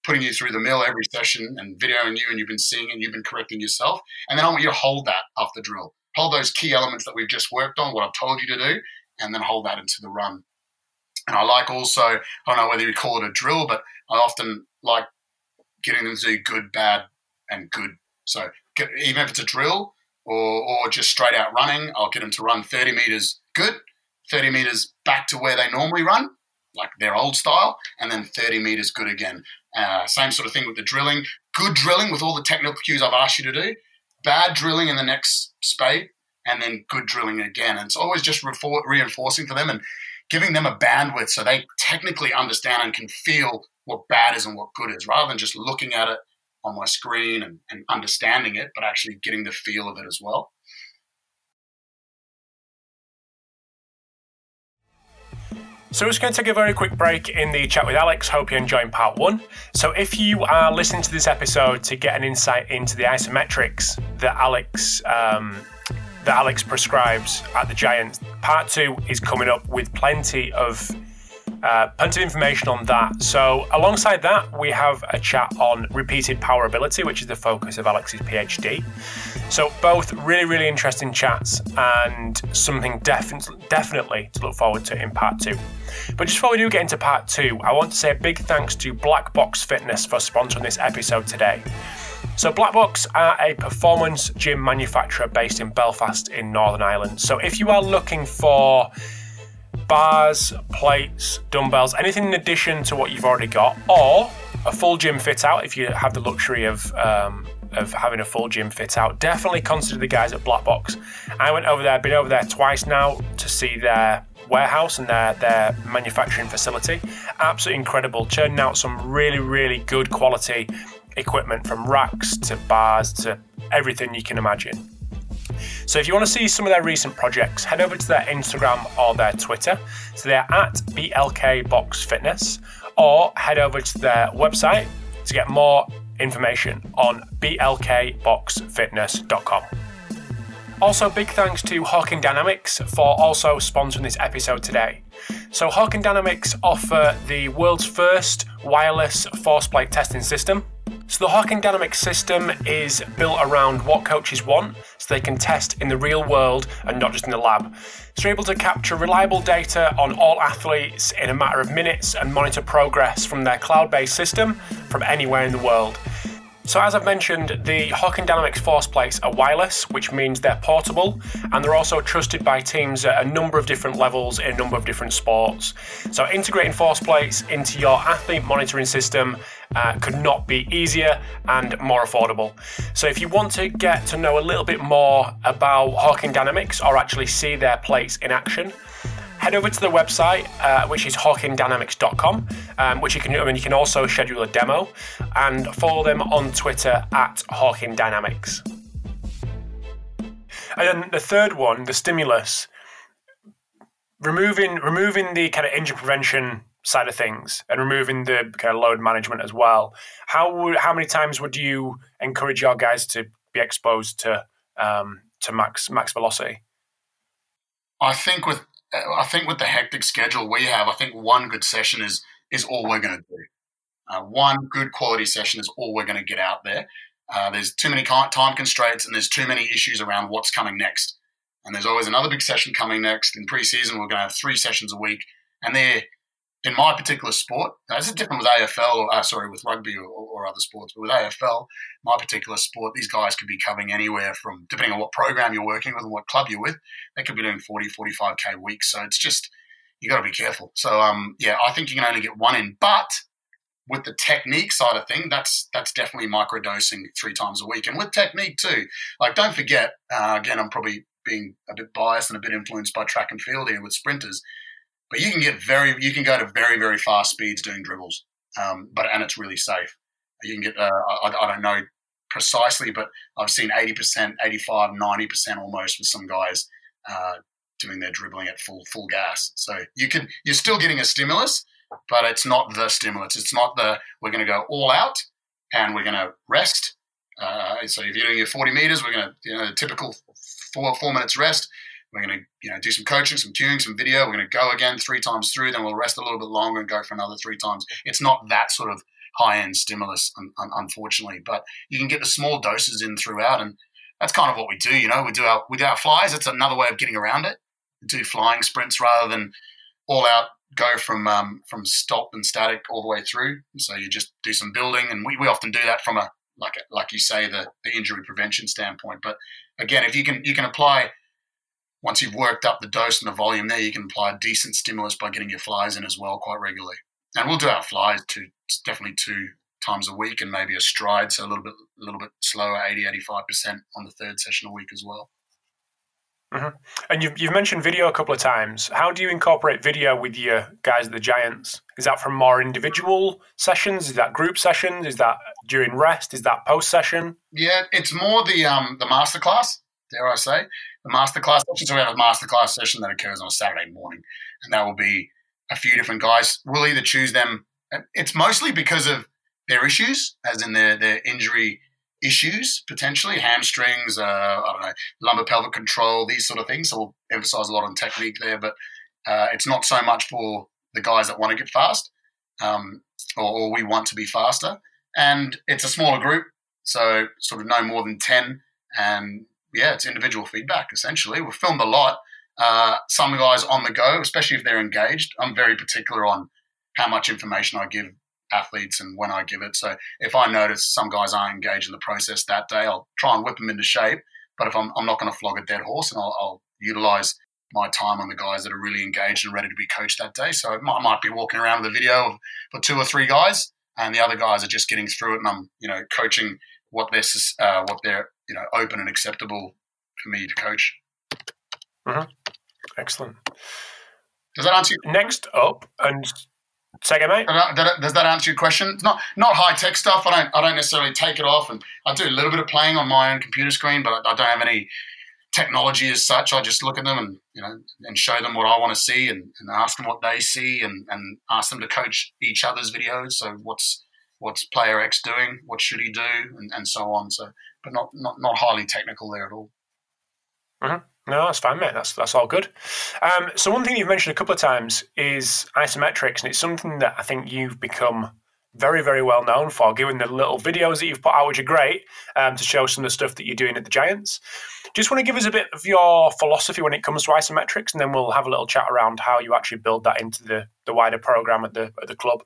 putting you through the mill every session and videoing you, and you've been seeing and you've been correcting yourself. And then I want you to hold that off the drill, hold those key elements that we've just worked on, what I've told you to do, and then hold that into the run. And I like also, I don't know whether you call it a drill, but I often like getting them to do good, bad, and good. So even if it's a drill or, or just straight out running, I'll get them to run 30 meters good, 30 meters back to where they normally run, like their old style, and then 30 meters good again. Uh, same sort of thing with the drilling. Good drilling with all the technical cues I've asked you to do. Bad drilling in the next spade, and then good drilling again. And it's always just reinforcing for them and giving them a bandwidth so they technically understand and can feel what bad is and what good is, rather than just looking at it on my screen and, and understanding it, but actually getting the feel of it as well. So we're just going to take a very quick break in the chat with Alex. Hope you're enjoying part one. So if you are listening to this episode to get an insight into the isometrics that Alex um, that Alex prescribes at the Giants, part two is coming up with plenty of uh, of information on that. So, alongside that, we have a chat on repeated power ability, which is the focus of Alex's PhD. So, both really, really interesting chats and something definitely, definitely to look forward to in part two. But just before we do get into part two, I want to say a big thanks to Black Box Fitness for sponsoring this episode today. So, Black Box are a performance gym manufacturer based in Belfast in Northern Ireland. So, if you are looking for bars, plates, dumbbells, anything in addition to what you've already got, or a full gym fit out if you have the luxury of um, of having a full gym fit out. Definitely consider the guys at Black Box. I went over there, been over there twice now to see their warehouse and their their manufacturing facility. Absolutely incredible, churning out some really really good quality equipment from racks to bars to everything you can imagine. So if you want to see some of their recent projects, head over to their Instagram or their Twitter. So they're at BLK Box Fitness, or head over to their website to get more information on blkboxfitness.com. Also, big thanks to Hawkin Dynamics for also sponsoring this episode today. So, Hawkin Dynamics offer the world's first wireless force plate testing system. So, the Hawkin Dynamics system is built around what coaches want so they can test in the real world and not just in the lab. So, you're able to capture reliable data on all athletes in a matter of minutes and monitor progress from their cloud based system from anywhere in the world. So, as I've mentioned, the Hawkin Dynamics force plates are wireless, which means they're portable, and they're also trusted by teams at a number of different levels in a number of different sports. So, integrating force plates into your athlete monitoring system uh, could not be easier and more affordable. So, if you want to get to know a little bit more about Hawkin Dynamics or actually see their plates in action, head over to the website, uh, which is hawkindynamics.com, um, which you can, I mean, you can also schedule a demo, and follow them on Twitter at Hawkin Dynamics. And then the third one, the stimulus, removing removing the kind of injury prevention side of things and removing the kind of load management as well. How would how many times would you encourage your guys to be exposed to um, to max max velocity? I think with I think with the hectic schedule we have, I think one good session is is all we're going to do. Uh, one good quality session is all we're going to get out there. Uh, there's too many time constraints and there's too many issues around what's coming next. And there's always another big session coming next. In preseason, we're going to have three sessions a week, and they're in my particular sport, is different with AFL or uh, sorry, with rugby or, or, other sports, but with AFL, my particular sport, these guys could be covering anywhere from, depending on what program you're working with and what club you're with, they could be doing 40, 45k weeks. So it's just, you got to be careful. So, um, yeah, I think you can only get one in, but with the technique side of thing, that's that's definitely microdosing three times a week, and with technique too. Like, don't forget. Uh, again, I'm probably being a bit biased and a bit influenced by track and field here with sprinters. But you can get very, you can go to very, very fast speeds doing dribbles, um, but and it's really safe. You can get, uh, I, I, don't know precisely, but I've seen 80%, 85, 90% almost with some guys uh, doing their dribbling at full full gas. So you can, you're still getting a stimulus, but it's not the stimulus. It's not the we're going to go all out and we're going to rest. Uh, so if you're doing your 40 meters, we're going to, you know, typical four four minutes rest. We're going to you know do some coaching, some tuning, some video. We're going to go again three times through. Then we'll rest a little bit longer and go for another three times. It's not that sort of high end stimulus, unfortunately, but you can get the small doses in throughout, and that's kind of what we do. You know, we do our we do our flies. It's another way of getting around it. We do flying sprints rather than all out go from um, from stop and static all the way through. So you just do some building, and we, we often do that from a like like you say the the injury prevention standpoint. But again, if you can you can apply once you've worked up the dose and the volume there, you can apply a decent stimulus by getting your flies in as well quite regularly. And we'll do our flies to definitely two times a week and maybe a stride, so a little bit a little bit slower, 80, 85% on the third session a week as well. Mm-hmm. And you've, you've mentioned video a couple of times. How do you incorporate video with your guys at the Giants? Is that from more individual sessions? Is that group sessions? Is that during rest? Is that post session? Yeah, it's more the um, the masterclass, dare I say. The masterclass session. So we have a masterclass session that occurs on a Saturday morning, and that will be a few different guys. We'll either choose them. It's mostly because of their issues, as in their, their injury issues potentially, hamstrings, uh, I don't know, lumbar pelvic control, these sort of things. So we'll emphasize a lot on technique there, but uh, it's not so much for the guys that want to get fast um, or, or, we want to be faster. And it's a smaller group, so sort of no more than 10. And yeah, it's individual feedback essentially. We've filmed a lot. Uh, some guys on the go, especially if they're engaged. I'm very particular on how much information I give athletes and when I give it. So if I notice some guys aren't engaged in the process that day, I'll try and whip them into shape. But if I'm, I'm not going to flog a dead horse, and I'll, I'll, utilize my time on the guys that are really engaged and ready to be coached that day. So I might be walking around with a video for two or three guys, and the other guys are just getting through it, and I'm you know coaching what they're uh, what they're you know open and acceptable for me to coach. Mm-hmm. Excellent. Does that answer? You? Next up, and Second, mate. Does that answer your question? It's not not high tech stuff. I don't I don't necessarily take it off, and I do a little bit of playing on my own computer screen, but I don't have any technology as such. I just look at them and you know and show them what I want to see, and, and ask them what they see, and, and ask them to coach each other's videos. So what's what's player X doing? What should he do? And, and so on. So, but not not not highly technical there at all. Mm-hmm. No, that's fine, mate. That's that's all good. Um, so one thing you've mentioned a couple of times is isometrics, and it's something that I think you've become very, very well known for, given the little videos that you've put out, which are great um, to show some of the stuff that you're doing at the Giants. Just want to give us a bit of your philosophy when it comes to isometrics, and then we'll have a little chat around how you actually build that into the, the wider program at the at the club.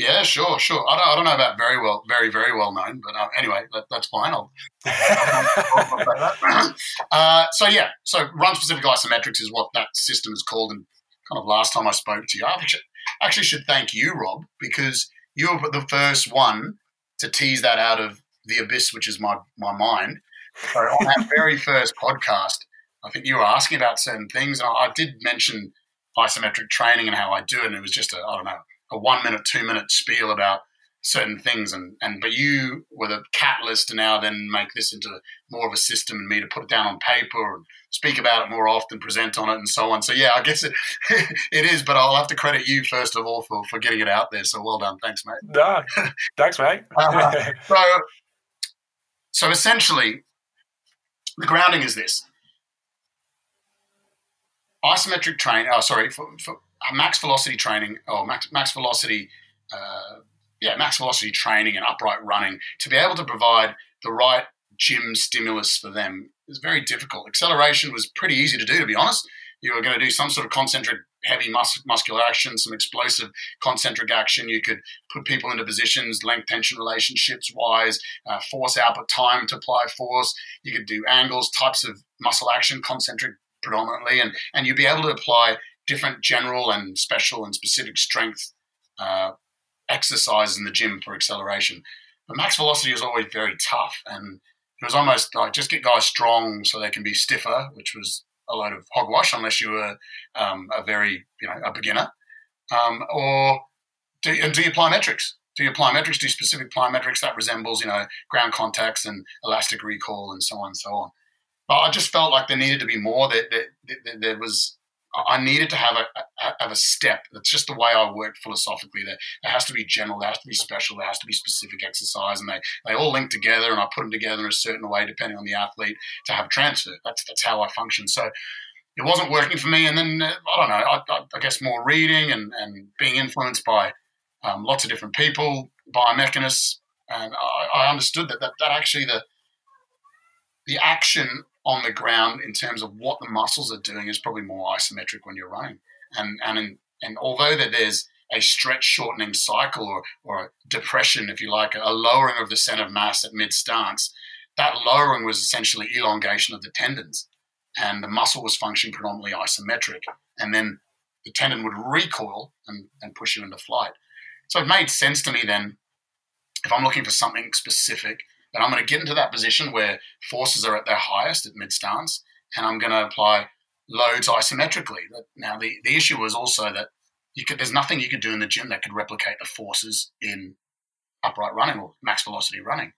Yeah, sure, sure. I don't, I don't know about very well, very, very well known, but uh, anyway, that, that's fine. I'll, uh, so yeah, so run specific isometrics is what that system is called. And kind of last time I spoke to you, I actually, actually should thank you, Rob, because you were the first one to tease that out of the abyss, which is my my mind. So on that very first podcast, I think you were asking about certain things, and I, I did mention isometric training and how I do it, and it was just a I don't know a one minute, two minute spiel about certain things. And, and but you were the catalyst to now then make this into more of a system and me to put it down on paper and speak about it more often present on it and so on. So yeah i guess it it is but i'll have to credit you first of all for, for getting it out there. So well done. Thanks mate. No, thanks mate. Uh, so so essentially the grounding is this. Isometric train oh sorry for, for max velocity training or max, max velocity, uh, yeah, max velocity training and upright running to be able to provide the right gym stimulus for them is very difficult. Acceleration was pretty easy to do, to be honest. You were going to do some sort of concentric heavy mus- muscular action, some explosive concentric action. You could put people into positions, length tension relationships wise, uh, force output time to apply force. You could do angles, types of muscle action, concentric predominantly, and, and you'd be able to apply different general and special and specific strength uh, exercises in the gym for acceleration. But max velocity is always very tough, and it was almost like just get guys strong so they can be stiffer, which was a load of hogwash unless you were um, a very you know a beginner, um, or do and do your plyometrics. Do your plyometrics, do specific plyometrics that resembles you know ground contacts and elastic recall and so on and so on. But I just felt like there needed to be more. That, that, that there was I needed to have a, have a step. That's just the way I work philosophically. There, there has to be general, there has to be special, there has to be specific exercise, and they, they all link together, and I put them together in a certain way depending on the athlete to have transfer. That's that's how I function. So it wasn't working for me, and then uh, I don't know. I, I, I, guess more reading and, and being influenced by um, lots of different people, biomechanists, and I, I understood that, that that actually the the action on the ground in terms of what the muscles are doing is probably more isometric when you're running. And and in, and although that there's a stretch shortening cycle or, or depression, if you like, a lowering of the center of mass at mid stance, that lowering was essentially elongation of the tendons. And the muscle was functioning predominantly isometric. And then the tendon would recoil and, and push you into flight. So it made sense to me then, if I'm looking for something specific, then I'm going to get into that position where forces are at their highest at mid stance. and I'm going to apply loads isometrically. Now, the, the issue was also that you could, there's nothing you could do in the gym that could replicate the forces in upright running or max velocity running.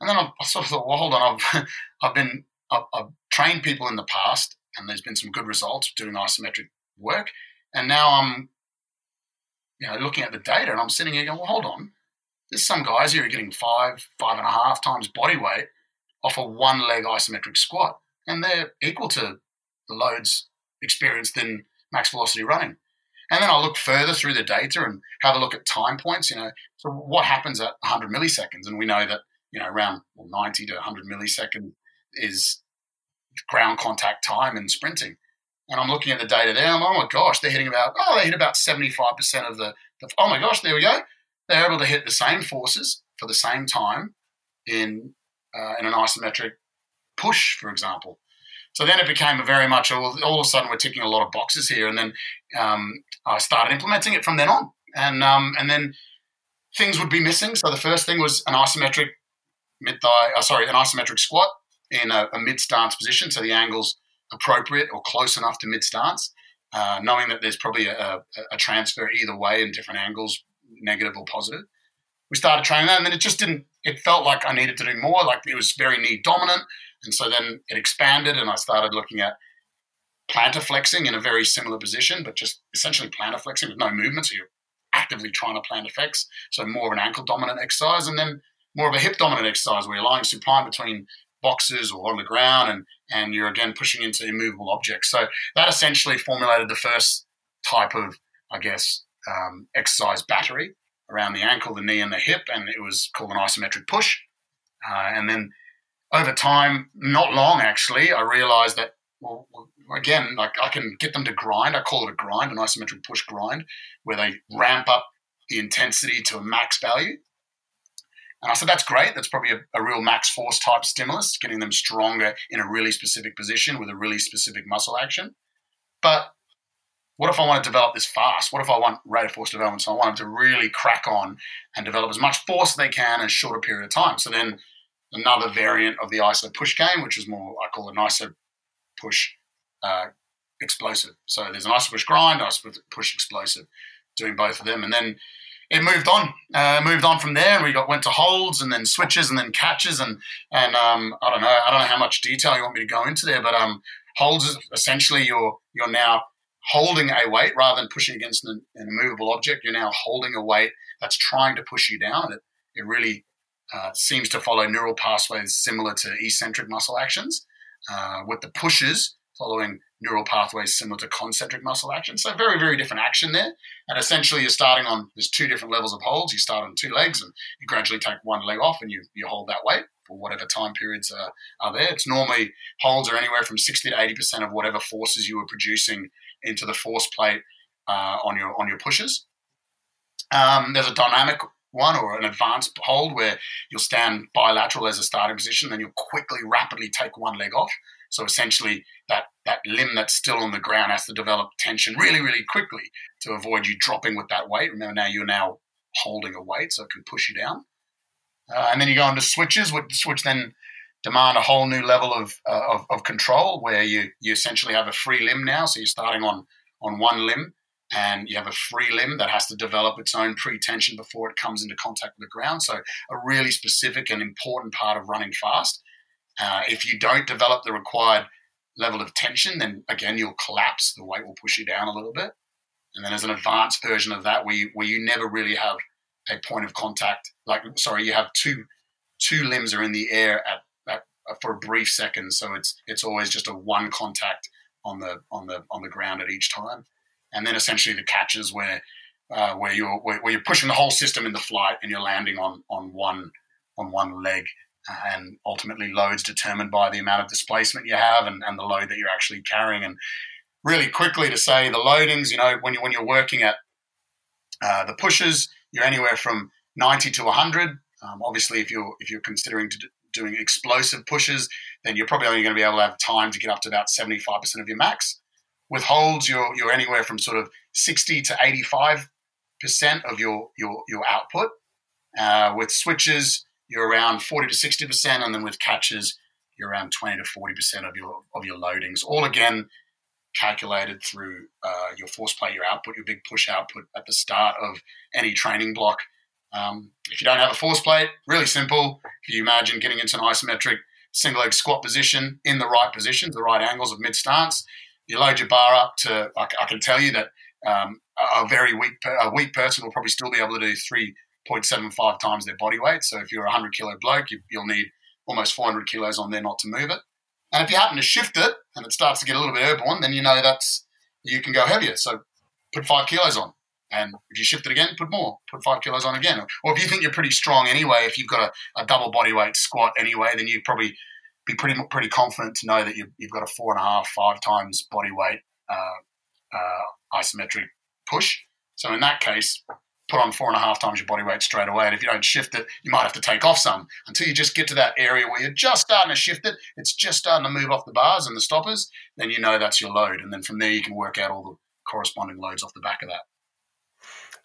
And then I, I sort of thought, well, hold on, I've, I've been, I've, I've trained people in the past and there's been some good results doing isometric work. And now I'm, you know, looking at the data and I'm sitting here going, well, hold on. There's some guys here are getting five, five and a half times body weight off a one leg isometric squat. And they're equal to the loads experienced in max velocity running. And then I'll look further through the data and have a look at time points. You know, so what happens at 100 milliseconds? And we know that you know around 90 to 100 milliseconds is ground contact time in sprinting. And I'm looking at the data there. I'm, oh my gosh, they're hitting about oh they hit about 75% of the, the oh my gosh, there we go. They're able to hit the same forces for the same time in uh, in an isometric push, for example. So then it became a very much all, all of a sudden we're ticking a lot of boxes here, and then um, I started implementing it from then on, and um, and then things would be missing. So the first thing was an isometric mid thigh, uh, sorry, an isometric squat in a, a mid stance position, so the angle's appropriate or close enough to mid stance, uh, knowing that there's probably a, a, transfer either way in different angles, negative or positive. We started training that, and then it just didn't. It felt like I needed to do more. Like it was very knee dominant, and so then it expanded, and I started looking at plantar flexing in a very similar position, but just essentially plantar flexing with no movement. So you're actively trying to plantar flex. So more of an ankle dominant exercise, and then more of a hip dominant exercise where you're lying supine between boxes or on the ground, and and you're again pushing into immovable objects. So that essentially formulated the first type of, I guess, um, exercise battery around the ankle, the knee, and the hip, and it was called an isometric push. Uh, and then over time, not long actually, I realized that, well, again, like I can get them to grind. I call it a grind, an isometric push grind, where they ramp up the intensity to a max value. And I said, that's great. That's probably a, a, real max force type stimulus, getting them stronger in a really specific position with a really specific muscle action. But what if I want to develop this fast? What if I want rate of force development? So I want them to really crack on and develop as much force as they can in a shorter period of time. So then another variant of the ISO push game, which is more, I call an ISO push uh, explosive. So there's an ISO push grind, ISO push explosive, doing both of them. And then it moved on, uh, moved on from there, and we got went to holds and then switches and then catches and and um, I don't know, I don't know how much detail you want me to go into there, but um, holds is essentially you're you're now holding a weight rather than pushing against an, an immovable object. You're now holding a weight that's trying to push you down, it it really uh, seems to follow neural pathways similar to eccentric muscle actions, uh, with the pushes following neural pathways similar to concentric muscle action. So very, very different action there. And essentially you're starting on, there's two different levels of holds. You start on two legs and you gradually take one leg off and you, you hold that weight for whatever time periods are, are there. It's normally holds are anywhere from 60 to 80% of whatever forces you were producing into the force plate uh, on your on your pushes. Um, there's a dynamic one or an advanced hold where you'll stand bilateral as a starting position, then you'll quickly, rapidly take one leg off. So essentially, that, that limb that's still on the ground has to develop tension really, really quickly to avoid you dropping with that weight. Remember, now you're now holding a weight, so it can push you down. Uh, and then you go into switches, which then demand a whole new level of, uh, of, of, control where you, you essentially have a free limb now. So you're starting on, on one limb and you have a free limb that has to develop its own pre-tension before it comes into contact with the ground. So a really specific and important part of running fast. Uh, if you don't develop the required level of tension, then again you'll collapse. The weight will push you down a little bit. And then there's an advanced version of that where you, where you never really have a point of contact. Like sorry, you have two two limbs are in the air at, at for a brief second, so it's it's always just a one contact on the on the on the ground at each time. And then essentially the catches where uh, where you're where, where, you're pushing the whole system in the flight and you're landing on on one on one leg. Uh, and ultimately loads determined by the amount of displacement you have and, and the load that you're actually carrying. And really quickly to say the loadings you know when you when you're working at uh, the pushes you're anywhere from 90 to 100 um, obviously if you're if you're considering to doing explosive pushes then you're probably only going to be able to have time to get up to about 75% of your max with holds, you're you're anywhere from sort of 60 to 85 percent of your your your output. Uh, with switches, you're around 40 to 60 percent, and then with catches, you're around 20 to 40% of your of your loadings. All again calculated through uh, your force plate, your output, your big push output at the start of any training block. Um, if you don't have a force plate, really simple. If you imagine getting into an isometric single leg squat position in the right positions, the right angles of mid stance, you load your bar up to. I, I can tell you that um, a very weak a weak person will probably still be able to do three 0.75 times their body weight. So if you're a 100 kilo bloke, you, will need almost 400 kilos on there not to move it. And if you happen to shift it and it starts to get a little bit airborne, then you know that's you can go heavier. So put five kilos on. And if you shift it again, put more, put five kilos on again. Or if you think you're pretty strong anyway, if you've got a, a double body weight squat anyway, then you'd probably be pretty pretty confident to know that you've, you've got a four and a half, five times body weight uh, uh, isometric push. So in that case, put on four and a half times your body weight straight away. And if you don't shift it, you might have to take off some until you just get to that area where you're just starting to shift it. It's just starting to move off the bars and the stoppers. Then you know that's your load. And then from there, you can work out all the corresponding loads off the back of that.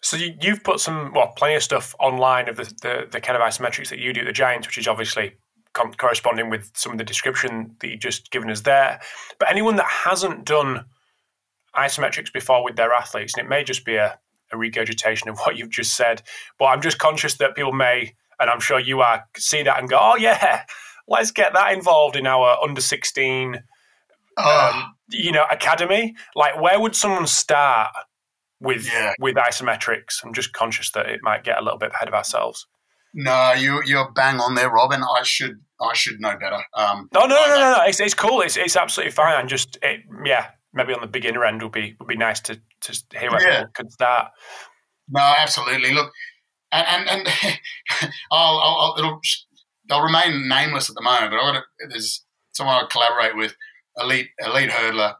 So you, have put some, well, plenty of stuff online of the, the, the kind of isometrics that you do at the Giants, which is obviously corresponding with some of the description that you just given us there. But anyone that hasn't done isometrics before with their athletes, and it may just be a a regurgitation of what you've just said. But I'm just conscious that people may, and I'm sure you are, see that and go, oh, yeah, let's get that involved in our under 16, um, you know, academy. Like, where would someone start with yeah. with isometrics? I'm just conscious that it might get a little bit ahead of ourselves. No, you you're bang on there, Robin. I should I should know better. Um, no, no, no, no, no. It's, it's cool. It's it's absolutely fine. I'm just it, yeah maybe on the beginner end would be would be nice to to hear where yeah. people could start. No, absolutely. Look, and and, and I'll, I'll, it'll they'll remain nameless at the moment, but I got there's someone I collaborate with, elite elite hurdler,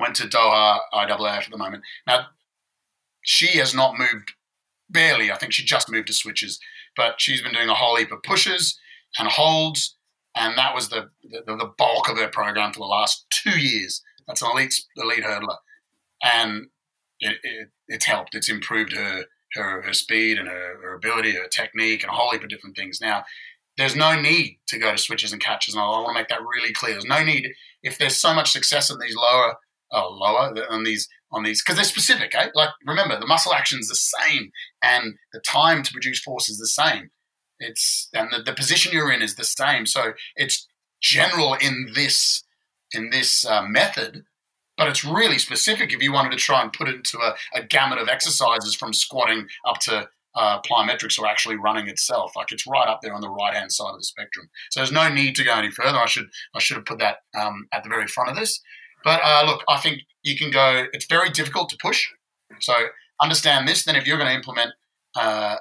went to Doha IAAF at the moment. Now, she has not moved barely. I think she just moved to switches, but she's been doing a whole heap of pushes and holds, and that was the the, the bulk of her program for the last two years. That's an elite elite hurdler, and it, it, it's helped. It's improved her her, her speed and her, her, ability, her technique, and a whole heap of different things. Now, there's no need to go to switches and catches, and I want to make that really clear. There's no need if there's so much success in these lower, oh, lower on these on these because they're specific. Eh? Like remember, the muscle action is the same, and the time to produce force is the same. It's and the, the position you're in is the same. So it's general in this in this uh, method, but it's really specific if you wanted to try and put it into a, a gamut of exercises from squatting up to uh, plyometrics or actually running itself. Like it's right up there on the right hand side of the spectrum. So there's no need to go any further. I should I should have put that um, at the very front of this. But uh, look, I think you can go. It's very difficult to push. So understand this. Then if you're going to implement uh,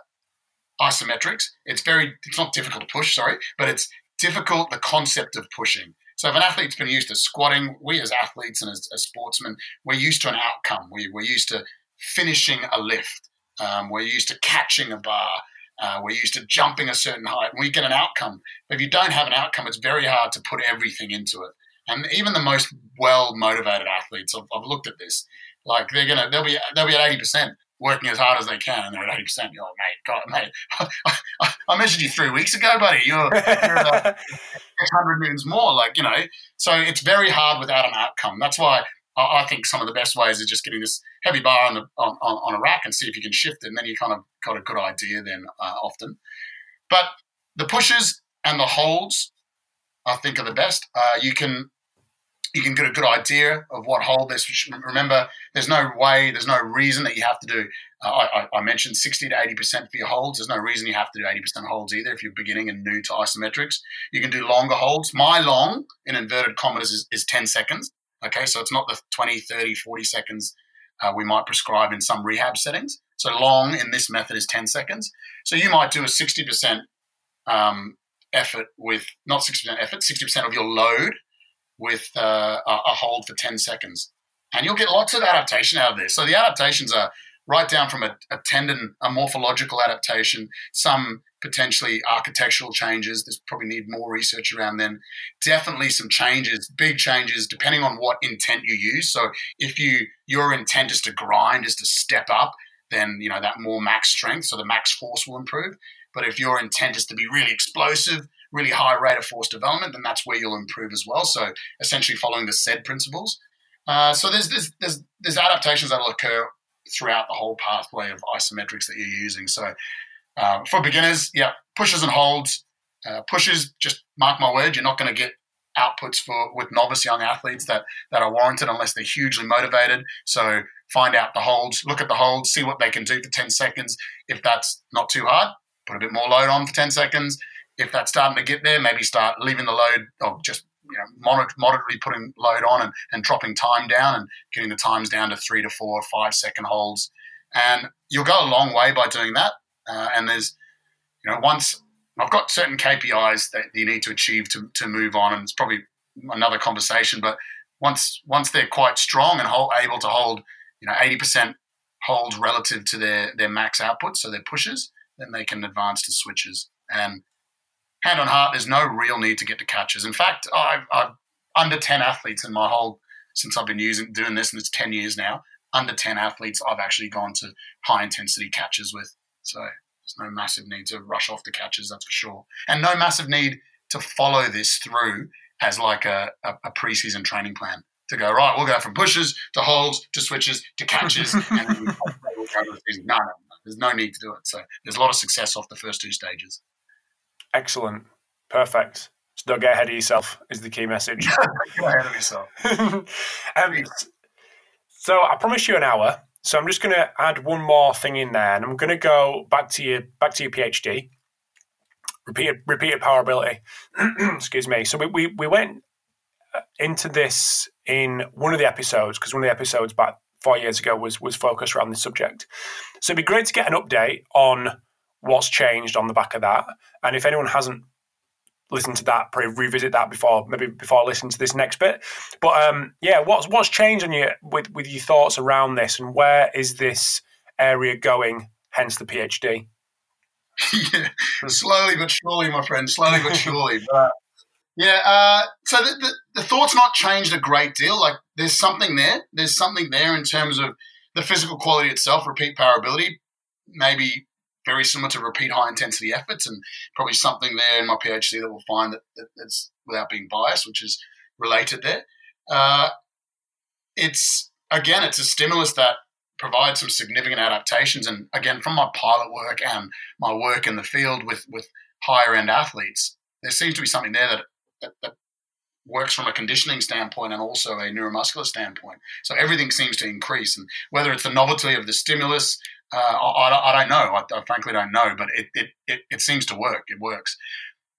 isometrics, it's very it's not difficult to push. Sorry, but it's difficult the concept of pushing. So if an athlete's been used to squatting, we as athletes and as, as sportsmen, we're used to an outcome. We, we're used to finishing a lift. Um, we're used to catching a bar. Uh, we're used to jumping a certain height. We get an outcome. But if you don't have an outcome, it's very hard to put everything into it. And even the most well motivated athletes, I've, I've, looked at this. Like they're gonna, they'll be they'll be at eighty percent working as hard as they can, and they're at eighty percent. You're like, mate, God, mate, I, I, measured you three weeks ago, buddy. You're, you're uh, hundred newtons more, like you know. So it's very hard without an outcome. That's why I, I think some of the best ways is just getting this heavy bar on, the, on, on, on, a rack and see if you can shift it, and then you kind of got a good idea. Then uh, often, but the pushes and the holds, I think, are the best. Uh, you can you can get a good idea of what hold this. Remember, there's no way, there's no reason that you have to do. Uh, I, I, mentioned 60 to 80 percent for your holds. There's no reason you have to do 80 percent holds either if you're beginning and new to isometrics. You can do longer holds. My long in inverted commas is, is 10 seconds. Okay, so it's not the 20, 30, 40 seconds uh, we might prescribe in some rehab settings. So long in this method is 10 seconds. So you might do a 60 percent um, effort with not 60% effort, 60% of your load with uh, a hold for 10 seconds. And you'll get lots of adaptation out of this. So the adaptations are right down from a, a tendon, a morphological adaptation, some potentially architectural changes. There's probably need more research around then. Definitely some changes, big changes, depending on what intent you use. So if you your intent is to grind, is to step up, then you know that more max strength, so the max force will improve. But if your intent is to be really explosive, really high rate of force development, then that's where you'll improve as well. So essentially following the SAID principles. Uh, so there's, there's there's there's adaptations that will occur throughout the whole pathway of isometrics that you're using. So uh, for beginners, yeah, pushes and holds. Uh, pushes, just mark my word, you're not going to get outputs for with novice young athletes that that are warranted unless they're hugely motivated. So find out the holds, look at the holds, see what they can do for 10 seconds. If that's not too hard, put a bit more load on for 10 seconds. If that's starting to get there, maybe start leaving the load or just you know, moderately putting load on and, and dropping time down and getting the times down to three to four or five second holds. And you'll go a long way by doing that. Uh, and there's, you know, once I've got certain KPIs that you need to achieve to, to move on, and it's probably another conversation. But once once they're quite strong and hold, able to hold, you know, eighty percent holds relative to their their max output, so their pushes, then they can advance to switches. And hand on heart, there's no real need to get to catches. In fact, I've, I've under ten athletes in my whole since I've been using doing this, and it's ten years now. Under ten athletes, I've actually gone to high intensity catches with. So there's no massive need to rush off the catches, that's for sure. And no massive need to follow this through as like a, a, a preseason training plan to go, right, we'll go from pushes to holds to switches to catches. and then we'll the. No, no, no, there's no need to do it. So there's a lot of success off the first two stages. Excellent. Perfect. So don't get ahead of yourself is the key message. get ahead of yourself. um, so I promise you an hour. So I'm just going to add one more thing in there, and I'm going to go back to your back to your PhD. Repeated repeated power ability. Excuse me. So we, we we went uh, into this in one of the episodes because one of the episodes back four years ago was was focused around this subject. So it'd be great to get an update on what's changed on the back of that, and if anyone hasn't listened to that, probably revisit that before maybe before I listen to this next bit. But um, yeah, what's what's changed on you with with your thoughts around this, and where is this area going? Hence the PhD. yeah, slowly but surely, my friend. Slowly but surely. But yeah, uh, so the, the, the thought's not changed a great deal. Like there's something there. There's something there in terms of the physical quality itself, repeat power ability. Maybe very similar to repeat high intensity efforts, and probably something there in my PhD that we'll find that, that that's without being biased, which is related there. Uh, it's again, it's a stimulus that provides some significant adaptations, and again, from my pilot work and my work in the field with with higher end athletes, there seems to be something there that, that, that works from a conditioning standpoint and also a neuromuscular standpoint. So everything seems to increase, and whether it's the novelty of the stimulus, uh, I, I, don't know. I, I, frankly don't know, but it, it, it, it seems to work. It works.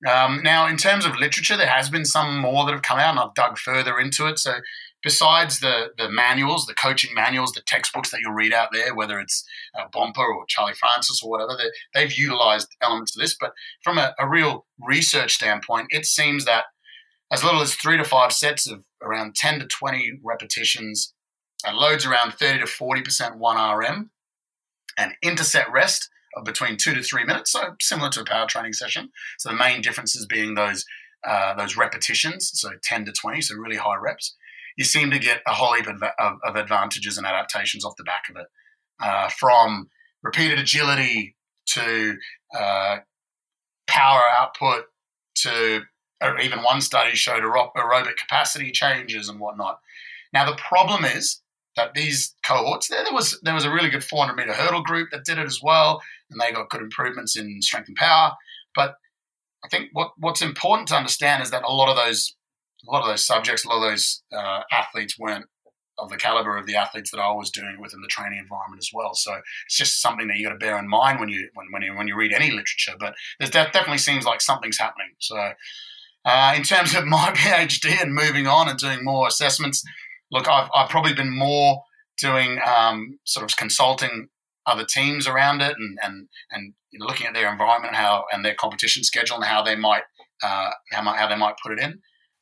Um, now, in terms of literature, there has been some more that have come out, and I've dug further into it. So, besides the the manuals, the coaching manuals, the textbooks that you'll read out there, whether it's uh, Bompa or Charlie Francis or whatever, they, have utilized elements of this. But from a, a, real research standpoint, it seems that as little as three to five sets of around 10 to 20 repetitions, uh, loads around 30 to 40% 1RM, an interset rest of between two to three minutes, so similar to a power training session. So the main differences being those uh, those repetitions, so 10 to 20, so really high reps. You seem to get a whole heap of, of, of advantages and adaptations off the back of it, uh, from repeated agility to uh, power output to or even one study showed aerobic capacity changes and whatnot. Now the problem is that these cohorts there, there was there was a really good 400 meter hurdle group that did it as well, and they got good improvements in strength and power. But I think what what's important to understand is that a lot of those a lot of those subjects, a lot of those uh, athletes weren't of the caliber of the athletes that I was doing within the training environment as well. So it's just something that you got to bear in mind when you when when you, when you read any literature. But there definitely seems like something's happening. So. Uh, in terms of my PhD and moving on and doing more assessments, look, I've, I've probably been more doing um, sort of consulting other teams around it and and and looking at their environment, how and their competition schedule, and how they might uh, how, how they might put it in.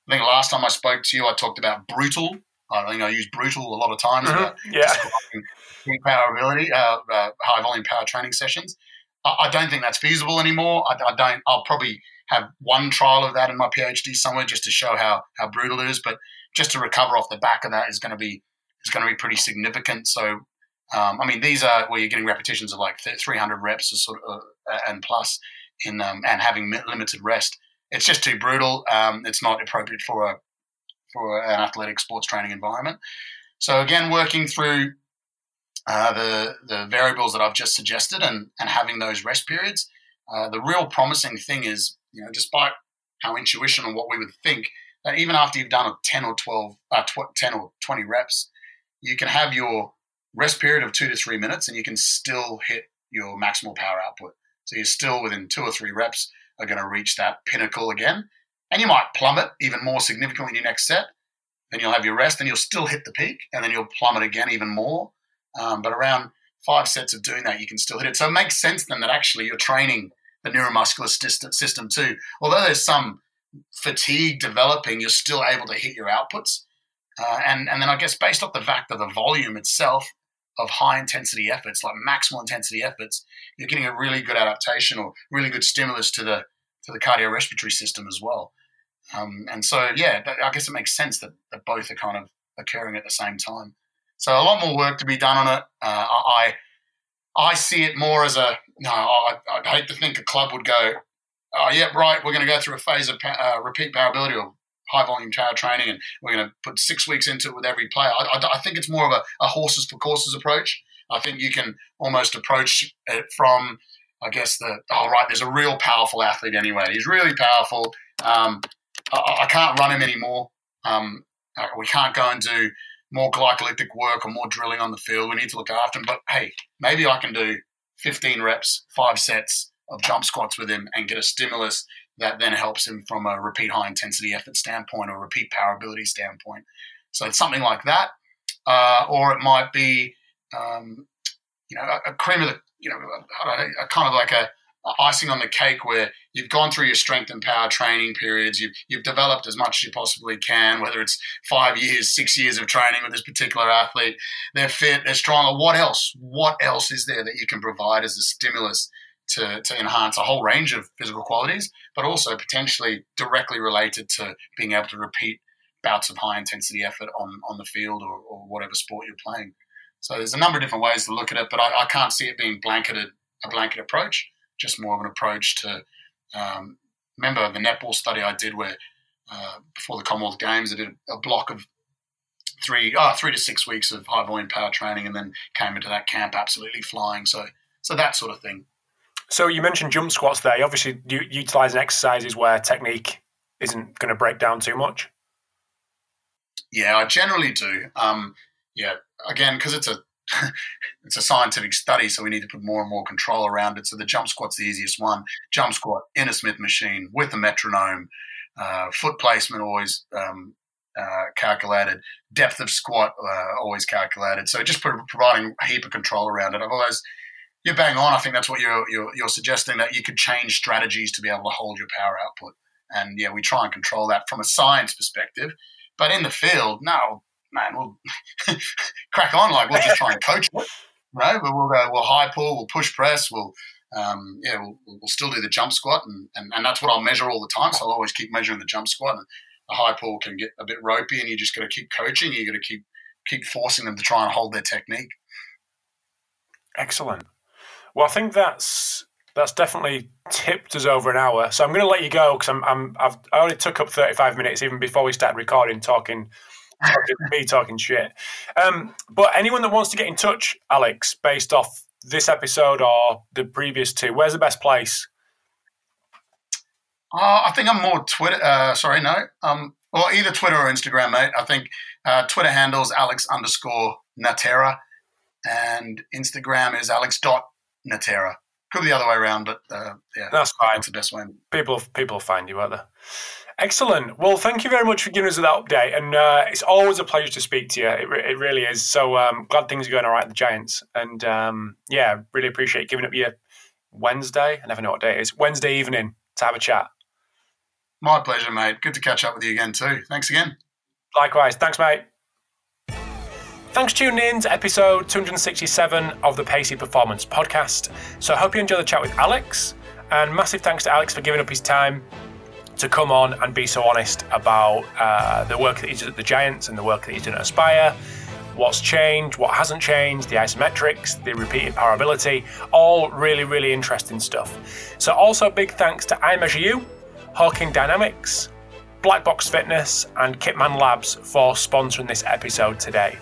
I think last time I spoke to you, I talked about brutal. I think I use brutal a lot of times. Mm-hmm. Yeah. Power ability, uh, uh, high volume power training sessions. I, I, don't think that's feasible anymore. I, I don't. I'll probably have one trial of that in my PhD somewhere just to show how how brutal it is. But just to recover off the back of that is going to be is going to be pretty significant. So, um, I mean, these are where you're getting repetitions of like 300 reps or sort of uh, and plus in um, and having limited rest. it's just too brutal. Um, it's not appropriate for a for an athletic sports training environment. So again, working through uh, the the variables that I've just suggested and and having those rest periods. Uh, the real promising thing is, you know, despite how intuition and what we would think, that even after you've done a 10 or 12, uh, tw- 10 or 20 reps, you can have your rest period of two to three minutes and you can still hit your maximal power output. So you're still within two or three reps are going to reach that pinnacle again. And you might plummet even more significantly in your next set. Then you'll have your rest and you'll still hit the peak and then you'll plummet again even more. Um, but around five sets of doing that, you can still hit it. So it makes sense then that actually you're training the neuromuscular system too. Although there's some fatigue developing, you're still able to hit your outputs. Uh, and, and then I guess based off the fact that the volume itself of high intensity efforts, like maximal intensity efforts, you're getting a really good adaptation or really good stimulus to the to the cardiorespiratory system as well. Um, and so, yeah, I guess it makes sense that, that both are kind of occurring at the same time. So a lot more work to be done on it. Uh, I I see it more as a no. I, would hate to think a club would go, oh yeah, right. We're going to go through a phase of uh, repeat powerability or high volume power training, and we're going to put six weeks into it with every player. I, I, I think it's more of a, a, horses for courses approach. I think you can almost approach it from, I guess the oh right, there's a real powerful athlete anyway. He's really powerful. Um, I, I, can't run him anymore. Um, uh, we can't go and do more glycolytic work or more drilling on the field. We need to look after him. But hey, maybe I can do 15 reps, five sets of jump squats with him and get a stimulus that then helps him from a repeat high intensity effort standpoint or repeat power ability standpoint. So it's something like that. Uh, or it might be, um, you know, a, a, cream of the, you know, a, a kind of like a, icing on the cake where you've gone through your strength and power training periods, you've, you've developed as much as you possibly can, whether it's five years, six years of training with this particular athlete, they're fit, they're strong. What else? What else is there that you can provide as a stimulus to, to enhance a whole range of physical qualities, but also potentially directly related to being able to repeat bouts of high intensity effort on, on the field or, or whatever sport you're playing. So there's a number of different ways to look at it, but I, I can't see it being blanketed a blanket approach just more of an approach to. Um, remember the netball study I did where uh, before the Commonwealth Games, I did a block of three, oh, three to six weeks of high volume power training, and then came into that camp absolutely flying. So, so that sort of thing. So you mentioned jump squats there. Obviously, you utilizing exercises where technique isn't going to break down too much. Yeah, I generally do. Um, yeah, again, because it's a it's a scientific study, so we need to put more and more control around it. So the jump squat's the easiest one. Jump squat in a Smith machine with a metronome, uh, foot placement always um, uh, calculated, depth of squat uh, always calculated. So just providing a heap of control around it. Otherwise, you're bang on. I think that's what you're, you're, you're suggesting that you could change strategies to be able to hold your power output. And yeah, we try and control that from a science perspective. But in the field, no, man, we'll crack on. Like we'll just try and coach it, right? But we'll go, we'll high pull, we'll push press, we'll, um, yeah, we'll, we'll still do the jump squat, and, and, and that's what I'll measure all the time. So I'll always keep measuring the jump squat. And the high pull can get a bit ropey, and you just got to keep coaching. You got to keep keep forcing them to try and hold their technique. Excellent. Well, I think that's that's definitely tipped us over an hour. So I'm going to let you go because I'm, I'm I've I only took up 35 minutes even before we started recording, talking me talking shit. Um, but anyone that wants to get in touch, Alex, based off this episode or the previous two, where's the best place? Uh, I think I'm more Twitter. Uh, sorry, no. Um, well, either Twitter or Instagram, mate. I think uh, Twitter handles Alex underscore Natera, and Instagram is Alex dot Natera. Could be the other way around, but uh, yeah, that's fine. That's the best way. People, people find you, out there. Excellent. Well, thank you very much for giving us that update, and uh, it's always a pleasure to speak to you. It, re- it really is. So um, glad things are going all right at the Giants, and um, yeah, really appreciate giving up your Wednesday. I never know what day it is. Wednesday evening to have a chat. My pleasure, mate. Good to catch up with you again too. Thanks again. Likewise. Thanks, mate. Thanks for tuning in to episode 267 of the Pacey Performance Podcast. So I hope you enjoyed the chat with Alex, and massive thanks to Alex for giving up his time to come on and be so honest about uh, the work that he's done at the Giants and the work that he's done at Aspire, what's changed, what hasn't changed, the isometrics, the repeated power ability, all really, really interesting stuff. So, also big thanks to iMeasureU Hawkin Dynamics, Black Box Fitness, and Kitman Labs for sponsoring this episode today.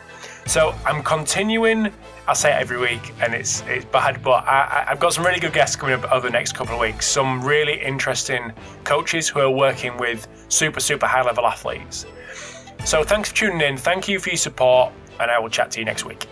So I'm continuing. I say it every week, and it's it's bad, but I, have got some really good guests coming up over the next couple of weeks. Some really interesting coaches who are working with super super high level athletes. So thanks for tuning in. Thank you for your support, and I will chat to you next week.